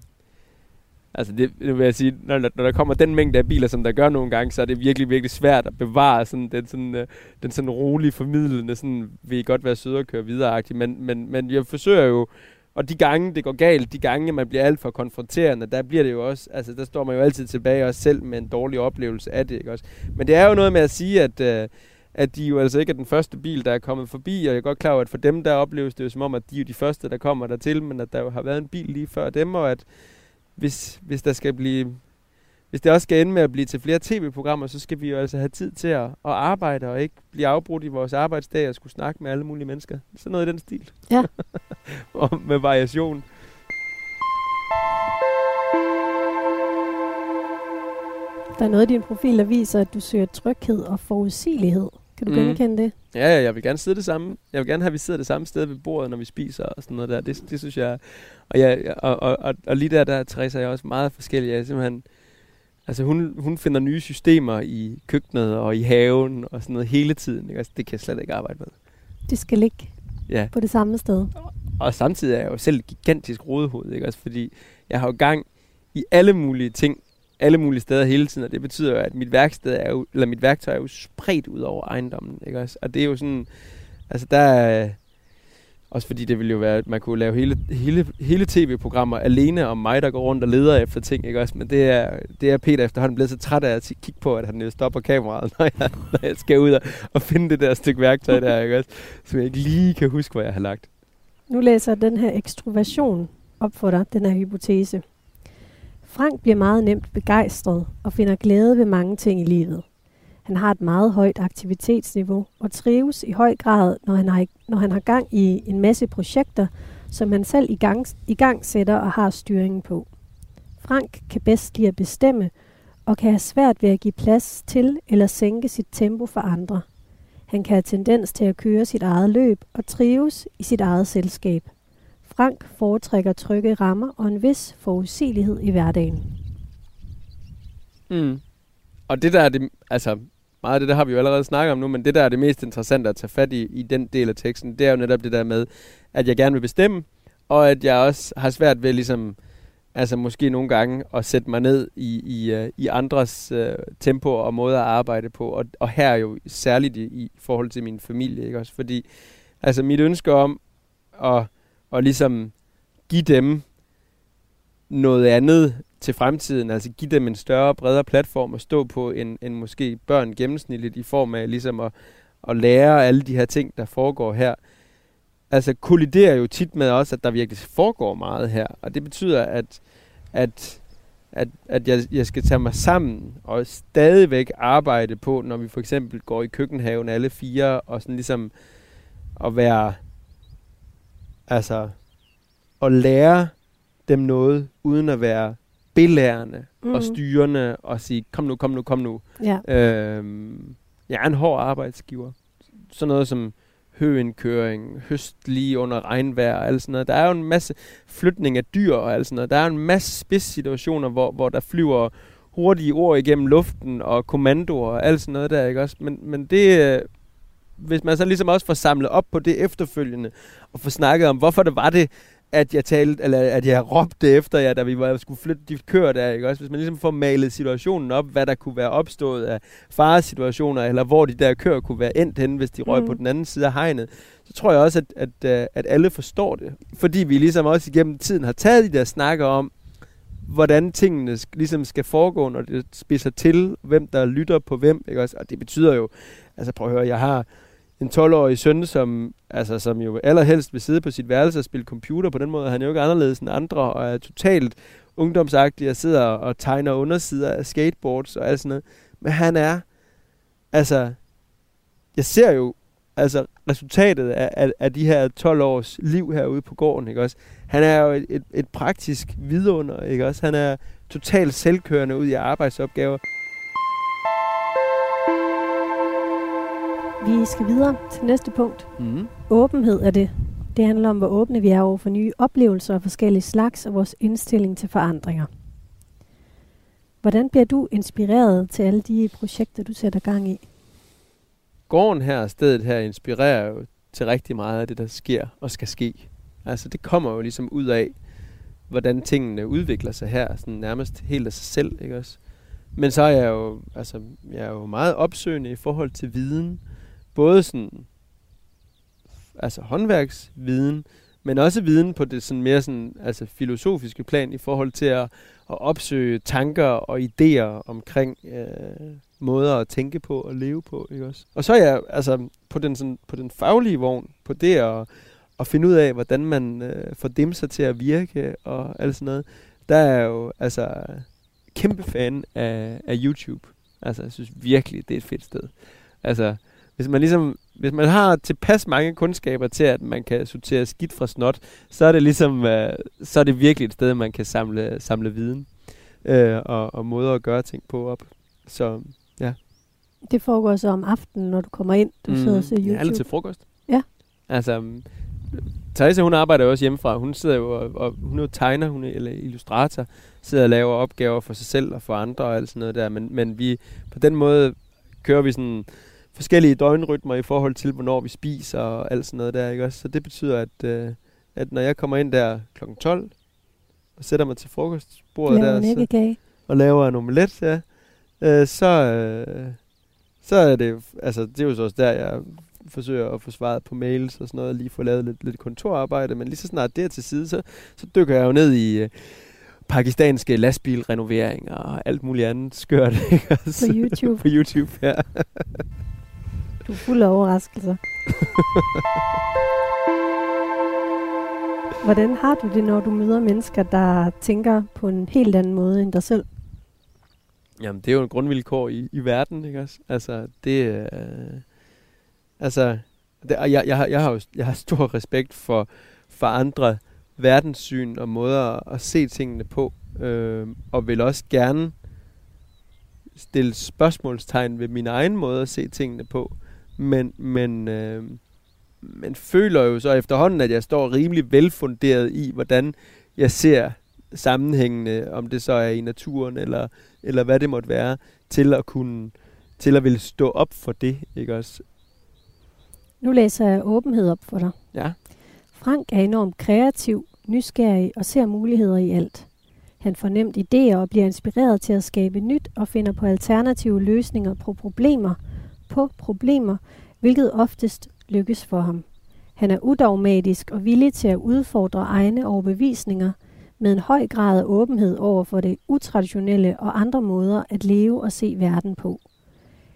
Altså det, det vil jeg sige, når, når der kommer den mængde af biler, som der gør nogle gange, så er det virkelig, virkelig svært at bevare sådan, den, sådan, øh, den sådan rolige formidlende, sådan, vil I godt være søde og køre videre -agtig. men, men, men jeg forsøger jo Og de gange, det går galt, de gange, man bliver alt for konfronterende, der bliver det jo også, altså der står man jo altid tilbage også selv med en dårlig oplevelse af det, ikke også? Men det er jo noget med at sige, at, øh, at de jo altså ikke er den første bil, der er kommet forbi, og jeg er godt klar over, at for dem, der opleves det jo som om, at de er jo de første, der kommer dertil, men at der jo har været en bil lige før dem, og at hvis, hvis der skal blive hvis det også skal ende med at blive til flere tv-programmer, så skal vi jo altså have tid til at, at arbejde og ikke blive afbrudt i vores arbejdsdag og skulle snakke med alle mulige mennesker. Sådan noget i den stil. Ja. [laughs] og med variation. Der er noget i din profil, der viser, at du søger tryghed og forudsigelighed. Kan du mm. genkende det? Ja, ja, jeg vil gerne sidde det samme. Jeg vil gerne have, at vi sidder det samme sted ved bordet, når vi spiser og sådan noget der. Det, det synes jeg... Og, jeg, og, og, og, og lige der, der Teresa, er jeg også meget forskellig. Jeg er simpelthen Altså hun, hun finder nye systemer i køkkenet og i haven og sådan noget hele tiden. Ikke? Altså, det kan jeg slet ikke arbejde med. Det skal ligge ja. på det samme sted. Og, og samtidig er jeg jo selv gigantisk rodehoved, ikke? Altså, fordi jeg har jo gang i alle mulige ting, alle mulige steder hele tiden, og det betyder jo, at mit værksted er jo, eller mit værktøj er jo spredt ud over ejendommen, ikke? også? og det er jo sådan, altså der er, også fordi det ville jo være, at man kunne lave hele, hele, hele tv-programmer alene om mig, der går rundt og leder efter ting, ikke også? Men det er, det er Peter efterhånden blevet så træt af at kigge på, at han jo stopper kameraet, [laughs] når jeg, når jeg skal ud og, og finde det der stykke værktøj der, ikke også? Som jeg ikke lige kan huske, hvor jeg har lagt. Nu læser den her ekstroversion op for dig, den her hypotese. Frank bliver meget nemt begejstret og finder glæde ved mange ting i livet. Han har et meget højt aktivitetsniveau og trives i høj grad, når han har, når han har gang i en masse projekter, som han selv i gang, i gang sætter og har styringen på. Frank kan bedst lide at bestemme og kan have svært ved at give plads til eller sænke sit tempo for andre. Han kan have tendens til at køre sit eget løb og trives i sit eget selskab. Frank foretrækker trygge rammer og en vis forudsigelighed i hverdagen. Mm. Og det der er det, altså meget af det der har vi jo allerede snakket om nu, men det der er det mest interessante at tage fat i, i den del af teksten, det er jo netop det der med, at jeg gerne vil bestemme, og at jeg også har svært ved ligesom, altså måske nogle gange at sætte mig ned i, i, øh, i andres uh, tempo og måder at arbejde på, og, og her jo særligt i, i forhold til min familie, ikke også? Fordi altså mit ønske om at, og ligesom give dem noget andet til fremtiden, altså give dem en større, bredere platform at stå på, end, end måske børn gennemsnitligt, i form af ligesom at, at lære alle de her ting, der foregår her. Altså kolliderer jo tit med også, at der virkelig foregår meget her, og det betyder, at, at, at, at jeg, jeg skal tage mig sammen og stadigvæk arbejde på, når vi for eksempel går i køkkenhaven alle fire, og sådan ligesom at være, altså, at lære dem noget, uden at være belærende mm. og styrende og sige, kom nu, kom nu, kom nu. Ja. Øhm, jeg er en hård arbejdsgiver. Sådan noget som høindkøring, høst lige under regnvejr og alt sådan noget. Der er jo en masse flytning af dyr og alt sådan noget. Der er en masse spidssituationer, hvor, hvor der flyver hurtige ord igennem luften og kommandoer og alt sådan noget der, ikke også? Men, men det, øh, hvis man så ligesom også får samlet op på det efterfølgende, og får snakket om, hvorfor det var det, at jeg talte, eller at jeg råbte efter jer, da vi var, skulle flytte de køer der, ikke også? Hvis man ligesom får malet situationen op, hvad der kunne være opstået af faresituationer, eller hvor de der køer kunne være endt henne, hvis de røg mm. på den anden side af hegnet, så tror jeg også, at, at, øh, at alle forstår det. Fordi vi ligesom også igennem tiden har taget de der snakker om, hvordan tingene ligesom skal foregå, når det spidser til, hvem der lytter på hvem, ikke også? Og det betyder jo, altså prøv at høre, jeg har en 12-årig søn, som, altså, som jo allerhelst vil sidde på sit værelse og spille computer. På den måde han er jo ikke anderledes end andre, og er totalt ungdomsagtig og sidder og tegner undersider af skateboards og alt sådan noget. Men han er, altså, jeg ser jo altså resultatet af, af, af de her 12 års liv herude på gården, ikke også? Han er jo et, et, et praktisk vidunder, ikke også? Han er totalt selvkørende ud i arbejdsopgaver. Vi skal videre til næste punkt. Mm. Åbenhed er det. Det handler om, hvor åbne vi er over for nye oplevelser af forskellige slags og vores indstilling til forandringer. Hvordan bliver du inspireret til alle de projekter, du sætter gang i? Gården her, stedet her, inspirerer jo til rigtig meget af det, der sker og skal ske. Altså det kommer jo ligesom ud af, hvordan tingene udvikler sig her, sådan nærmest helt af sig selv, ikke også? Men så er jeg jo, altså, jeg er jo meget opsøgende i forhold til viden, både sådan, altså håndværksviden, men også viden på det sådan mere sådan, altså filosofiske plan i forhold til at, at opsøge tanker og idéer omkring øh, måder at tænke på og leve på. Ikke også? Og så er jeg altså, på, den, sådan, på den faglige vogn, på det at, at finde ud af, hvordan man øh, får dem sig til at virke og alt sådan noget, der er jeg jo altså kæmpe fan af, af YouTube. Altså, jeg synes virkelig, det er et fedt sted. Altså, hvis man ligesom, hvis man har tilpas mange kundskaber til, at man kan sortere skidt fra snot, så er det ligesom, uh, så er det virkelig et sted, man kan samle, samle viden uh, og, og måder at gøre ting på op. Så ja. Det foregår så om aftenen, når du kommer ind, du mm, sidder og ser YouTube? Ja, til frokost. Ja. Altså, Therese, hun arbejder jo også hjemmefra. Hun sidder jo og, og hun er jo tegner, hun er eller illustrator, sidder og laver opgaver for sig selv og for andre og alt sådan noget der. Men, men vi, på den måde kører vi sådan forskellige døgnrytmer i forhold til, hvornår vi spiser og alt sådan noget der, ikke også? Så det betyder, at, øh, at når jeg kommer ind der kl. 12 og sætter mig til frokostbordet laver der, så, og laver en omelet, ja, øh, så, øh, så er det, altså det er jo så også der, jeg forsøger at få svaret på mails og sådan noget, og lige få lavet lidt, lidt kontorarbejde, men lige så snart det er til side, så, så dykker jeg jo ned i øh, pakistanske lastbilrenoveringer og alt muligt andet skørt. [laughs] Ikke? På YouTube. på YouTube, ja. [laughs] du er fuld af overraskelser. [laughs] Hvordan har du det, når du møder mennesker, der tænker på en helt anden måde end dig selv? Jamen, det er jo en grundvilkår i, i verden, ikke også? Altså, det, øh, Altså, det, jeg, jeg, har, jeg, har jo, jeg har stor respekt for, for andre verdenssyn og måder at se tingene på, øh, og vil også gerne stille spørgsmålstegn ved min egen måde at se tingene på, men, men, øh, men føler jo så efterhånden, at jeg står rimelig velfunderet i, hvordan jeg ser sammenhængende, om det så er i naturen, eller, eller hvad det måtte være, til at kunne til at ville stå op for det, ikke også? Nu læser jeg åbenhed op for dig. Ja. Frank er enormt kreativ, nysgerrig og ser muligheder i alt. Han får nemt idéer og bliver inspireret til at skabe nyt og finder på alternative løsninger på problemer, på problemer, hvilket oftest lykkes for ham. Han er udogmatisk og villig til at udfordre egne overbevisninger med en høj grad af åbenhed over for det utraditionelle og andre måder at leve og se verden på.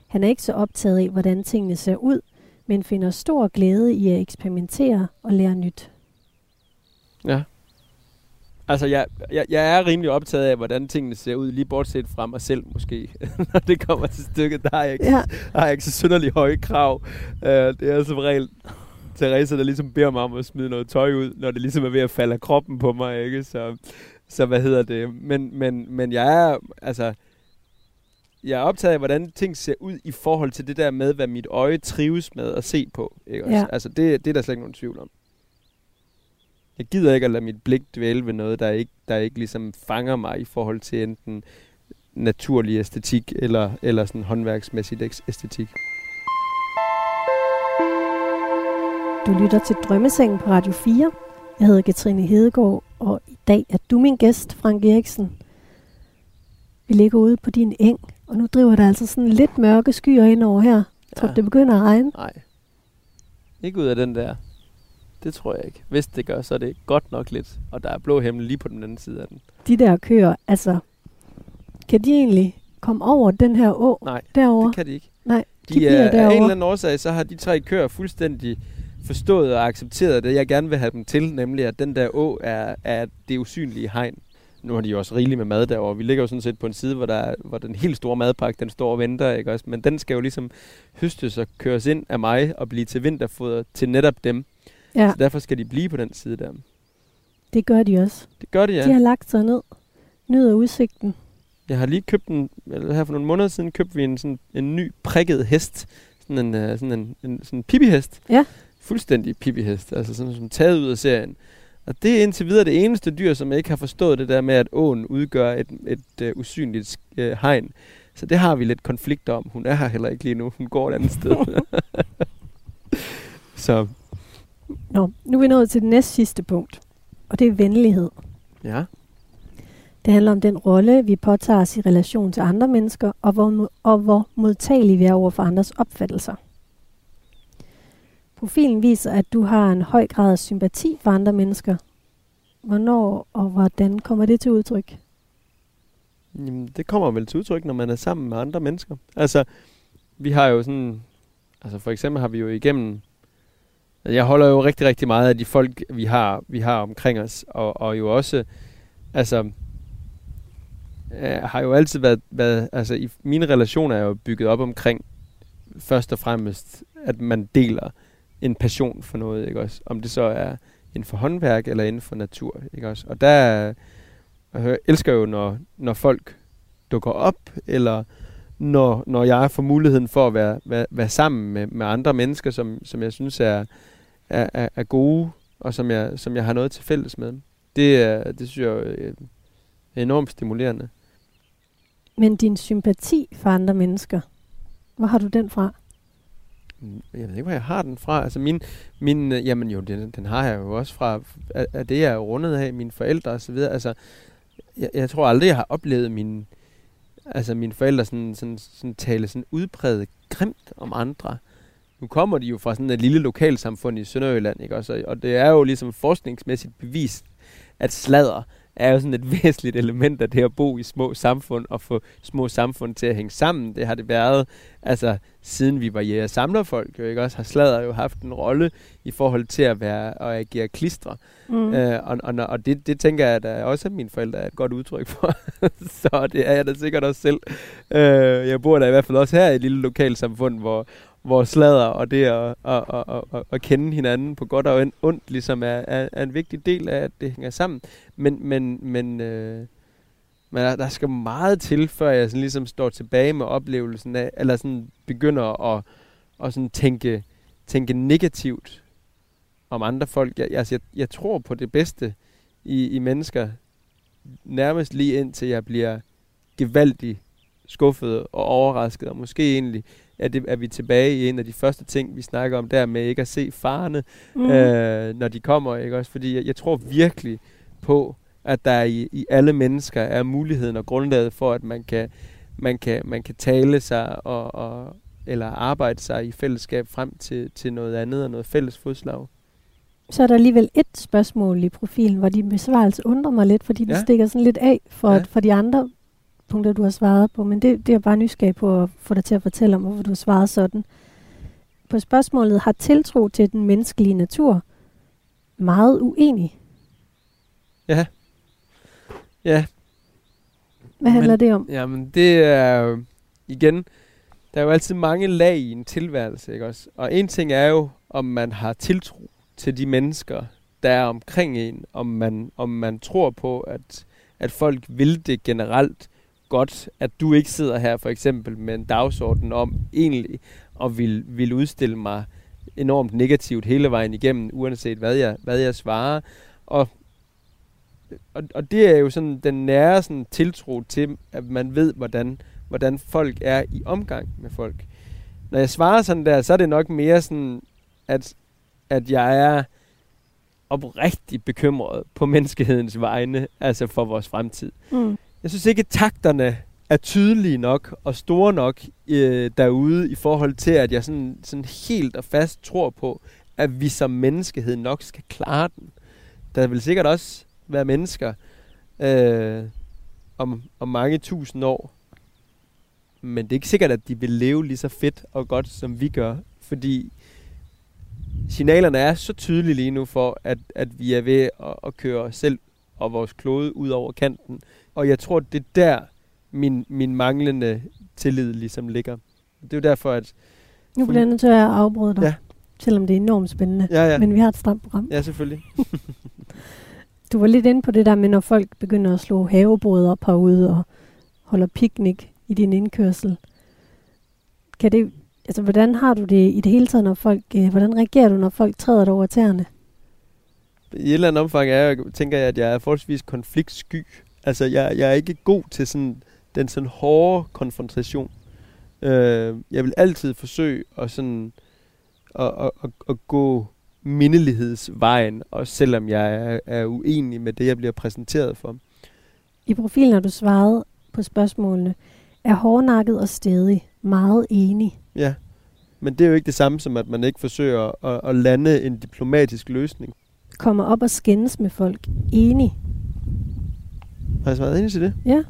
Han er ikke så optaget af, hvordan tingene ser ud, men finder stor glæde i at eksperimentere og lære nyt. Ja. Altså, jeg, jeg, jeg er rimelig optaget af, hvordan tingene ser ud, lige bortset fra mig selv måske. [laughs] Når det kommer til stykket, der har jeg ikke, ja. har jeg ikke så synderlig høje krav. Uh, det er som regel Therese, der ligesom beder mig om at smide noget tøj ud, når det ligesom er ved at falde af kroppen på mig, ikke? Så, så hvad hedder det? Men, men, men jeg er, altså, jeg er optaget af, hvordan ting ser ud i forhold til det der med, hvad mit øje trives med at se på. Ikke? Ja. Altså, det, det er der slet ikke nogen tvivl om. Jeg gider ikke at lade mit blik dvæle ved noget, der ikke, der ikke ligesom fanger mig i forhold til enten naturlig æstetik eller, eller sådan håndværksmæssigt æstetik. Du lytter til Drømmesengen på Radio 4. Jeg hedder Katrine Hedegaard, og i dag er du min gæst, Frank Eriksen. Vi ligger ude på din eng og nu driver der altså sådan lidt mørke skyer ind over her. Ja. Tror du, det begynder at regne? Nej. Ikke ud af den der. Det tror jeg ikke. Hvis det gør, så er det godt nok lidt. Og der er blå himmel lige på den anden side af den. De der køer, altså, kan de egentlig komme over den her å Nej, derovre? det kan de ikke. Nej, de, de er, af en eller anden årsag, så har de tre køer fuldstændig forstået og accepteret det, jeg gerne vil have dem til, nemlig at den der å er, er det usynlige hegn nu har de jo også rigeligt med mad derovre. Vi ligger jo sådan set på en side, hvor, der er, hvor den helt store madpakke, den står og venter, ikke også? Men den skal jo ligesom høstes og køres ind af mig og blive til vinterfoder til netop dem. Ja. Så derfor skal de blive på den side der. Det gør de også. Det gør de, ja. De har lagt sig ned. Nyder udsigten. Jeg har lige købt en, eller her for nogle måneder siden, købte vi en, sådan, en ny prikket hest. Sådan en, uh, sådan en, en sådan pipihest. Ja. Fuldstændig pipihest. Altså sådan som taget ud af serien. Og det er indtil videre det eneste dyr, som ikke har forstået det der med, at åen udgør et, et uh, usynligt uh, hegn. Så det har vi lidt konflikt om. Hun er her heller ikke lige nu. Hun går et andet sted. [laughs] så. Nå, nu er vi nået til det næste sidste punkt. Og det er venlighed. Ja. Det handler om den rolle, vi påtager os i relation til andre mennesker, og hvor, og hvor modtagelige vi er over for andres opfattelser. Profilen viser, at du har en høj grad af sympati for andre mennesker. Hvornår og hvordan kommer det til udtryk? Jamen, det kommer vel til udtryk, når man er sammen med andre mennesker. Altså, vi har jo sådan... Altså, for eksempel har vi jo igennem... Jeg holder jo rigtig, rigtig meget af de folk, vi har, vi har omkring os. Og, og jo også... Altså, jeg har jo altid været, været... Altså, i mine relationer er jo bygget op omkring først og fremmest, at man deler en passion for noget, ikke også? Om det så er inden for håndværk eller inden for natur, ikke også? Og der jeg elsker jo, når, når folk dukker op, eller når, når jeg får muligheden for at være, være, være sammen med, med andre mennesker, som, som jeg synes er, er, er, er gode, og som jeg, som jeg har noget til fælles med. Det, er, det synes jeg er enormt stimulerende. Men din sympati for andre mennesker, hvor har du den fra? Mm, jeg ved ikke, hvor jeg har den fra. Altså min, min øh, jamen jo, den, den har jeg jo også fra, at det jeg er rundet af, mine forældre og så videre. Altså, jeg, jeg tror aldrig, jeg har oplevet min, altså mine forældre sådan, sådan, sådan tale sådan udpræget grimt om andre. Nu kommer de jo fra sådan et lille lokalsamfund i Sønderjylland, ikke også? Og det er jo ligesom forskningsmæssigt bevist, at sladder er jo sådan et [laughs] væsentligt element af det at bo i små samfund og få små samfund til at hænge sammen. Det har det været, altså siden vi var jæger samlerfolk, jo ikke også, har slader jo haft en rolle i forhold til at være og agere klistre. Mm. Øh, og og, og det, det tænker jeg at også, at mine forældre er et godt udtryk for. [laughs] Så det er jeg da sikkert også selv. Øh, jeg bor da i hvert fald også her i et lille lokalsamfund, hvor, hvor slader og det at, at, at, at, at kende hinanden på godt og ondt ligesom er, er, er en vigtig del af, at det hænger sammen. Men, men, men, øh, men der, der skal meget til, før jeg sådan ligesom står tilbage med oplevelsen af, eller sådan begynder at, at sådan tænke, tænke negativt om andre folk. Jeg, altså, jeg, jeg tror på det bedste i, i mennesker, nærmest lige indtil jeg bliver gevaldigt skuffet og overrasket, og måske egentlig er, det, er vi tilbage i en af de første ting, vi snakker om der med ikke at se farerne, mm. øh, når de kommer. Ikke også? Fordi jeg, jeg tror virkelig på, at der i, i alle mennesker er muligheden og grundlaget for, at man kan, man kan, man kan tale sig og, og, eller arbejde sig i fællesskab frem til, til noget andet og noget fælles fodslag. Så er der alligevel et spørgsmål i profilen, hvor din besvarelse undrer mig lidt, fordi ja. den stikker sådan lidt af for, ja. for de andre punkter, du har svaret på, men det, det er jeg bare nysgerrig på at få dig til at fortælle om, hvorfor du har svaret sådan. På spørgsmålet, har tiltro til den menneskelige natur meget uenig? Ja. Ja. Hvad handler men, det om? Jamen, det er jo, igen, der er jo altid mange lag i en tilværelse, ikke også? Og en ting er jo, om man har tiltro til de mennesker, der er omkring en, om man, om man tror på, at, at folk vil det generelt, godt, at du ikke sidder her for eksempel med en dagsorden om egentlig og vil, vil udstille mig enormt negativt hele vejen igennem, uanset hvad jeg, hvad jeg svarer. Og, og, og det er jo sådan den nære sådan, tiltro til, at man ved, hvordan, hvordan folk er i omgang med folk. Når jeg svarer sådan der, så er det nok mere sådan, at, at jeg er oprigtigt bekymret på menneskehedens vegne, altså for vores fremtid. Mm jeg synes ikke, at takterne er tydelige nok og store nok øh, derude i forhold til, at jeg sådan, sådan helt og fast tror på, at vi som menneskehed nok skal klare den. Der vil sikkert også være mennesker øh, om, om mange tusind år, men det er ikke sikkert, at de vil leve lige så fedt og godt, som vi gør, fordi signalerne er så tydelige lige nu for, at, at vi er ved at, at køre os selv og vores klode ud over kanten. Og jeg tror, det er der, min, min manglende tillid ligesom ligger. Det er jo derfor, at... Nu bliver jeg nødt til at afbryde dig, ja. selvom det er enormt spændende. Ja, ja. Men vi har et stramt program. Ja, selvfølgelig. [laughs] du var lidt inde på det der med, når folk begynder at slå havebrød op herude og holder piknik i din indkørsel. Kan det, altså, hvordan har du det i det hele taget, når folk, øh, hvordan reagerer du, når folk træder dig over tæerne? I et eller andet omfang er jeg, tænker jeg, at jeg er forholdsvis konfliktsky. Altså, jeg, jeg er ikke god til sådan, den sådan hårde konfrontation. Øh, jeg vil altid forsøge at, sådan, at, at, at, at gå mindelighedsvejen, også selvom jeg er, er uenig med det, jeg bliver præsenteret for. I profilen har du svaret på spørgsmålene. Er hårdnakket og stedig meget enig? Ja, Men det er jo ikke det samme som, at man ikke forsøger at, at lande en diplomatisk løsning. Kommer op og skændes med folk. Enig. Har jeg svaret enig til det? Ja.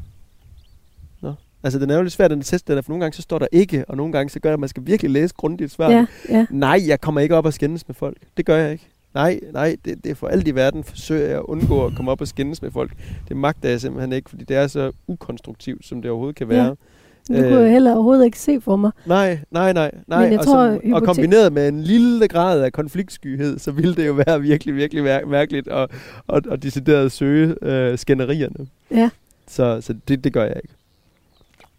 Nå. Altså, den er jo lidt svært, den test, der, for nogle gange så står der ikke, og nogle gange så gør det, at man skal virkelig læse grundigt svar. Ja, ja. Nej, jeg kommer ikke op og skændes med folk. Det gør jeg ikke. Nej, nej, det, det er for alt i verden, forsøger jeg at undgå at komme op og skændes med folk. Det magter jeg simpelthen ikke, fordi det er så ukonstruktivt, som det overhovedet kan være. Ja. Det kunne jeg heller overhovedet ikke se for mig. Nej, nej, nej. nej. Men jeg og, tror, som, hypote- og kombineret med en lille grad af konfliktskyhed, så ville det jo være virkelig, virkelig mær- mærkeligt at, at, at decideret søge øh, skænderierne. Ja. Så, så det, det gør jeg ikke.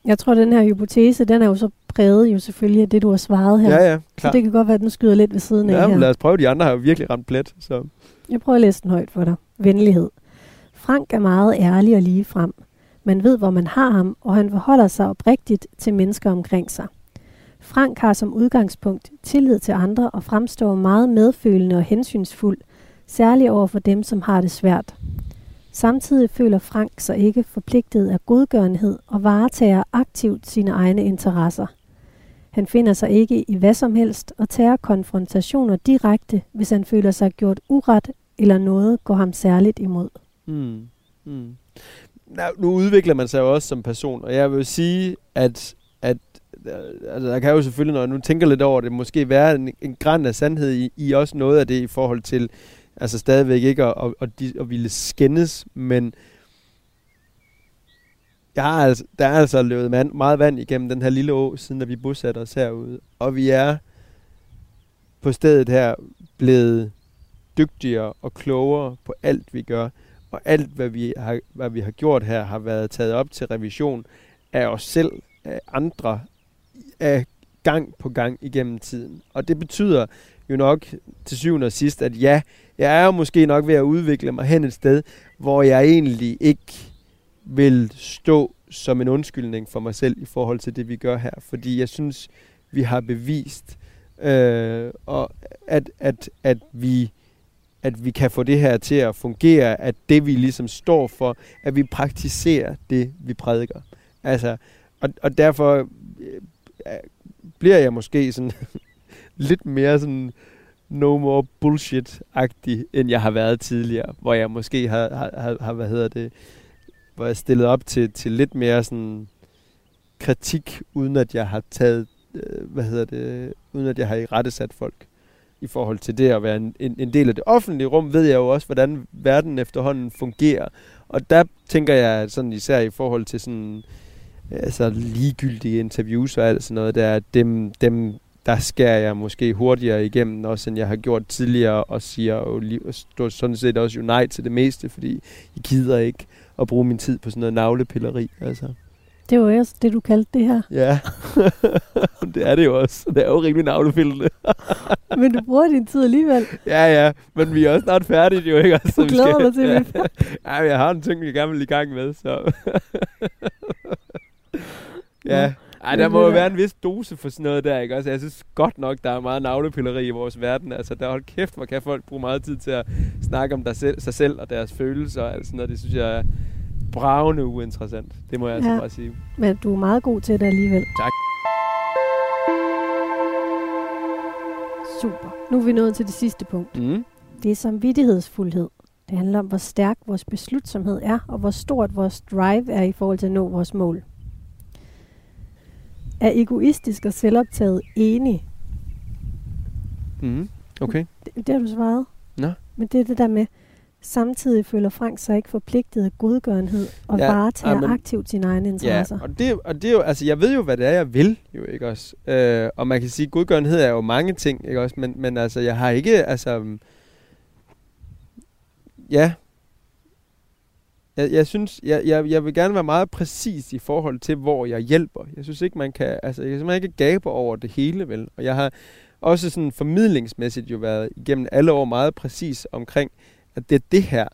Jeg tror, den her hypotese, den er jo så præget jo selvfølgelig af det, du har svaret her. Ja, ja, så klar. det kan godt være, at den skyder lidt ved siden af Ja, men her. lad os prøve. De andre har jo virkelig ramt plet. Så. Jeg prøver at læse den højt for dig. Venlighed. Frank er meget ærlig og lige frem. Man ved, hvor man har ham, og han forholder sig oprigtigt til mennesker omkring sig. Frank har som udgangspunkt tillid til andre og fremstår meget medfølende og hensynsfuld, særligt over for dem, som har det svært. Samtidig føler Frank sig ikke forpligtet af godgørenhed og varetager aktivt sine egne interesser. Han finder sig ikke i hvad som helst og tager konfrontationer direkte, hvis han føler sig gjort uret eller noget går ham særligt imod. Mm. Mm. Nu udvikler man sig jo også som person, og jeg vil sige, at, at øh, altså, der kan jo selvfølgelig, når jeg nu tænker lidt over det, måske være en, en græn af sandhed i, i også noget af det i forhold til, altså stadigvæk ikke at, at, at, de- at ville skændes, men jeg har altså, der er altså løbet man, meget vand igennem den her lille å, siden at vi bosatte os herude, og vi er på stedet her blevet dygtigere og klogere på alt, vi gør. Og alt, hvad vi, har, hvad vi har gjort her, har været taget op til revision af os selv, af andre, af gang på gang igennem tiden. Og det betyder jo nok til syvende og sidst, at ja, jeg er jo måske nok ved at udvikle mig hen et sted, hvor jeg egentlig ikke vil stå som en undskyldning for mig selv i forhold til det, vi gør her. Fordi jeg synes, vi har bevist, øh, og at, at, at vi at vi kan få det her til at fungere, at det vi ligesom står for, at vi praktiserer det, vi prædiker. Altså, og, og derfor øh, bliver jeg måske sådan [laughs] lidt mere sådan no more bullshit-agtig, end jeg har været tidligere, hvor jeg måske har, har, har, har hvad hedder det, hvor jeg stillet op til, til lidt mere sådan kritik, uden at jeg har taget, øh, hvad hedder det, uden at jeg har i rette sat folk i forhold til det at være en, en, en del af det offentlige rum, ved jeg jo også, hvordan verden efterhånden fungerer. Og der tænker jeg sådan især i forhold til sådan altså ligegyldige interviews og alt sådan noget, der, dem, dem, der skærer jeg måske hurtigere igennem, også end jeg har gjort tidligere, og siger jo og sådan set også jo nej til det meste, fordi jeg gider ikke at bruge min tid på sådan noget navlepilleri. Altså. Det var også det, du kaldte det her. Ja, [laughs] det er det jo også. Det er jo rimelig navlepillende. [laughs] Men du bruger din tid alligevel. Ja, ja, men vi er også snart færdige, jo ikke? Altså, Du glæder dig til, at vi [laughs] ja. ja, jeg har en ting, jeg gerne vil i gang med, så... ja, ej, der må jo være en vis dose for sådan noget der, ikke også? Jeg synes godt nok, der er meget navlepilleri i vores verden. Altså, der hold kæft, hvor kan folk bruge meget tid til at snakke om der selv, sig selv og deres følelser og alt sådan noget. Det synes jeg bravende uinteressant. Det må jeg altså Ja. bare sige. Men du er meget god til det alligevel. Tak. Super. Nu er vi nået til det sidste punkt. Mm. Det er samvittighedsfuldhed. Det handler om, hvor stærk vores beslutsomhed er, og hvor stort vores drive er i forhold til at nå vores mål. Er egoistisk og selvoptaget enig? Mm. Okay. Det, det har du svaret. Nå. Men det er det der med, samtidig føler Frank sig ikke forpligtet af godgørenhed og Ja, ja, varetager ej, men- aktivt sine egne Ja, interesser. og det, og det er jo, altså jeg ved jo, hvad det er, jeg vil, jo ikke også. Øh, og man kan sige, godgørenhed er jo mange ting, ikke også, men, men altså, jeg har ikke, altså, mm, ja, jeg, jeg synes, jeg, jeg, jeg vil gerne være meget præcis i forhold til, hvor jeg hjælper. Jeg synes ikke, man kan, altså, jeg kan simpelthen ikke gabe over det hele, vel. Og jeg har også sådan formidlingsmæssigt jo været igennem alle år meget præcis omkring, at det er det her,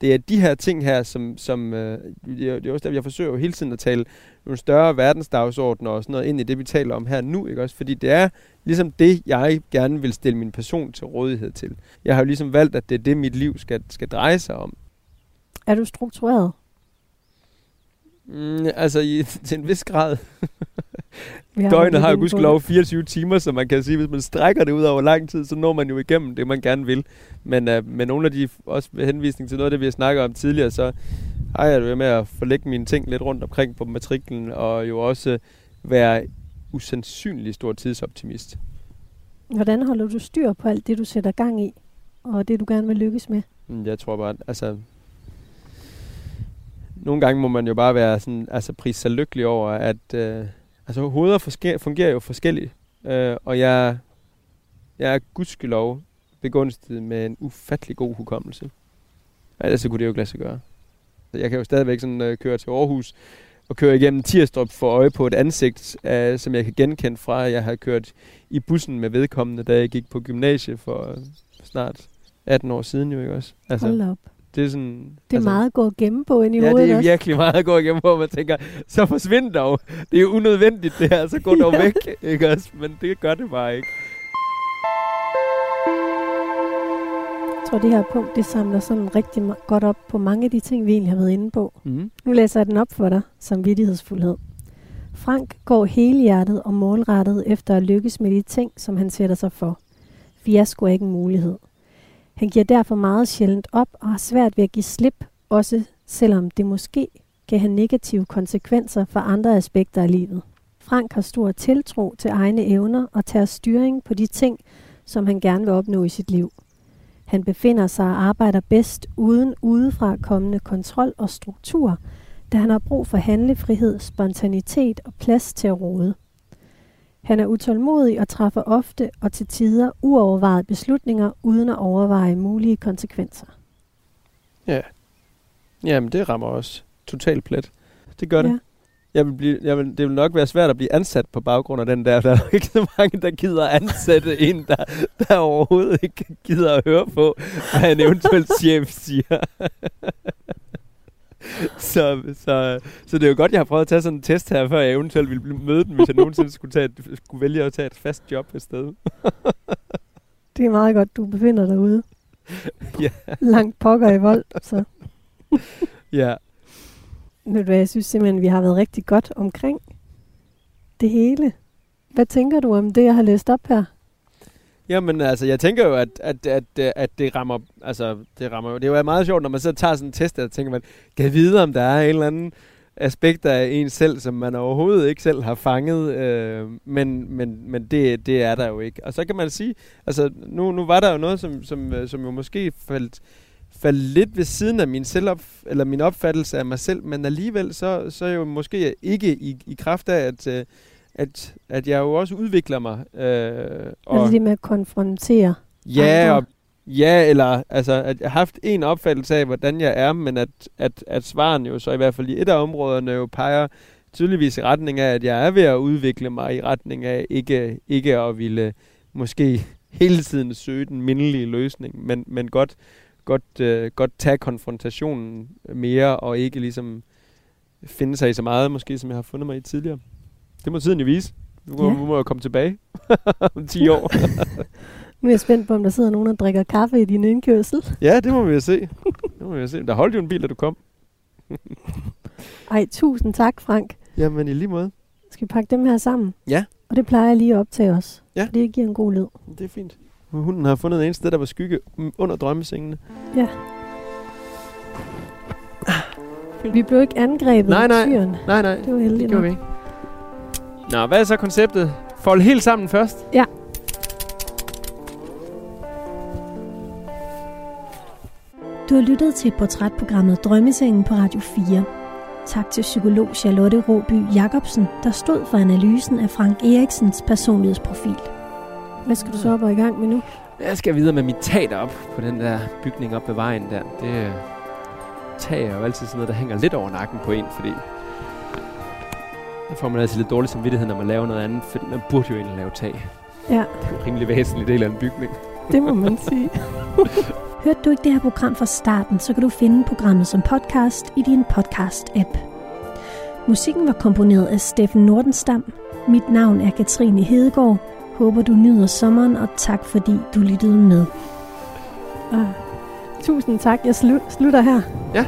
det er de her ting her, som, som øh, det, er, det er også der, jeg forsøger jo hele tiden at tale nogle større verdensdagsordner og sådan noget ind i det, vi taler om her nu, ikke også? Fordi det er ligesom det, jeg gerne vil stille min person til rådighed til. Jeg har jo ligesom valgt, at det er det, mit liv skal, skal dreje sig om. Er du struktureret? Mm, altså i, til en vis grad. [laughs] Har Døgnet har jo gudskelov 24 timer, så man kan sige, hvis man strækker det ud over lang tid, så når man jo igennem det, man gerne vil. Men uh, med nogle af de, også med henvisning til noget af det, vi har snakket om tidligere, så har jeg det jo med at forlægge mine ting lidt rundt omkring på matriklen, og jo også være usandsynlig stor tidsoptimist. Hvordan holder du styr på alt det, du sætter gang i, og det, du gerne vil lykkes med? Mm, Jeg tror bare, altså... Nogle gange må man jo bare være sådan, altså prise sig lykkelig over, at øh, altså, hoveder forske- fungerer jo forskelligt. Øh, og jeg, jeg er gudskelov begunstiget med en ufattelig god hukommelse. Ellers så kunne det jo ikke lade sig gøre. Så Jeg kan jo stadigvæk sådan, øh, køre til Aarhus og køre igennem Tirstrup for øje på et ansigt, øh, som jeg kan genkende fra, at jeg har kørt i bussen med vedkommende, da jeg gik på gymnasiet for øh, snart 18 år siden jo ikke også. Altså, Hold op det er sådan... Det er altså, meget at gå og gemme på ind i Ja, hovedet det er også. virkelig meget at gå igennem, hvor man tænker, så forsvind dog. Det er jo unødvendigt det her, så gå dog [laughs] væk, ikke også? Men det gør det bare ikke. Jeg tror, det her punkt, det samler sådan rigtig godt op på mange af de ting, vi egentlig har været inde på. Mm. Nu læser jeg den op for dig, som vidtighedsfuldhed. Frank går helhjertet og målrettet efter at lykkes med de ting, som han sætter sig for. Fiasko er ikke en mulighed. Han giver derfor meget sjældent op og har svært ved at give slip, også selvom det måske kan have negative konsekvenser for andre aspekter af livet. Frank har stor tiltro til egne evner og tager styring på de ting, som han gerne vil opnå i sit liv. Han befinder sig og arbejder bedst uden udefra kommende kontrol og struktur, da han har brug for handlefrihed, spontanitet og plads til at rode. Han er utålmodig og træffer ofte og til tider uovervejede beslutninger uden at overveje mulige konsekvenser. Ja. Jamen, det rammer også totalt plet. Det gør det. Ja. Jeg vil blive, jeg vil, det vil nok være svært at blive ansat på baggrund af den der. Der er nok ikke så mange, der gider ansætte [laughs] en, der, der overhovedet ikke gider at høre på, hvad en eventuel chef siger. [laughs] så, så, så det er jo godt, jeg har prøvet at tage sådan en test her, før jeg eventuelt ville blive- møde den, hvis jeg nogensinde skulle, tage et, skulle vælge at tage et fast job et sted. [laughs] Det er meget godt, du befinder dig ude. [laughs] Ja. Langt pokker i vold. Så Ja. ved du hvad, jeg synes simpelthen, vi har været rigtig godt omkring det hele. Hvad tænker du om det, jeg har læst op her? Jamen, altså, jeg tænker jo, at, at, at, at det rammer, altså, det rammer jo, det er jo meget sjovt, når man så tager sådan en test, der tænker man, kan vide, om der er en eller anden aspekt af en selv, som man overhovedet ikke selv har fanget, øh, men, men, men det, det er der jo ikke. Og så kan man sige, altså, nu, nu var der jo noget, som, som, øh, som jo måske faldt, faldt lidt ved siden af min selvop, eller min opfattelse af mig selv, men alligevel så, så jo måske ikke i, i kraft af, at, øh, at, at jeg jo også udvikler mig. Øh, og, Altså det med at konfrontere. Ja, andre. og, ja, eller altså, at jeg har haft en opfattelse af, hvordan jeg er, men at, at, at svaren jo så i hvert fald i et af områderne jo peger tydeligvis i retning af, at jeg er ved at udvikle mig i retning af ikke, ikke at ville måske [laughs] hele tiden søge den mindelige løsning, men, men godt, godt, øh, godt tage konfrontationen mere, og ikke ligesom finde sig i så meget, måske som jeg har fundet mig i tidligere. Det må tiden jo vise. Nu må, Ja. må jeg komme tilbage [laughs] om 10 år. [laughs] Nu er jeg spændt på, om der sidder nogen, der drikker kaffe i din indkørsel. Ja, det må vi jo se. Det må vi jo se. Der holdt jo en bil, da du kom. [laughs] Ej, tusind tak, Frank. Jamen, i lige måde. Skal vi pakke dem her sammen? Ja. Og det plejer jeg lige at optage os. Ja. Det giver en god lyd. Det er fint. Hunden har fundet en sted, der var skygge under drømmesengene. Ja. Vi blev ikke angrebet Nej, af nej. tyren. Nej, nej. Det var heldigt Det gjorde vi ikke. Nå, hvad er så konceptet? Fold helt sammen først. Ja. Du har lyttet til portrætprogrammet Drømmesengen på Radio 4. Tak til psykolog Charlotte Råby Jacobsen, der stod for analysen af Frank Eriksens personlighedsprofil. Hvad skal du så op og i gang med nu? Jeg skal videre med mit tag op på den der bygning op ved vejen der. Det øh, tag er jo altid sådan noget, der hænger lidt over nakken på en, fordi der får man altid lidt dårlig samvittighed, når man laver noget andet, fordi man burde jo egentlig lave tag. Ja, Det er jo en rimelig væsentlig del af en bygning. det må man sige. [laughs] Hørte du ikke det her program fra starten, så kan du finde programmet som podcast i din podcast-app. Musikken var komponeret af Steffen Nordenstam. Mit navn er Katrine Hedegaard. Håber du nyder sommeren, og tak fordi du lyttede med. Og tusind tak. Jeg slu- slutter her. Ja,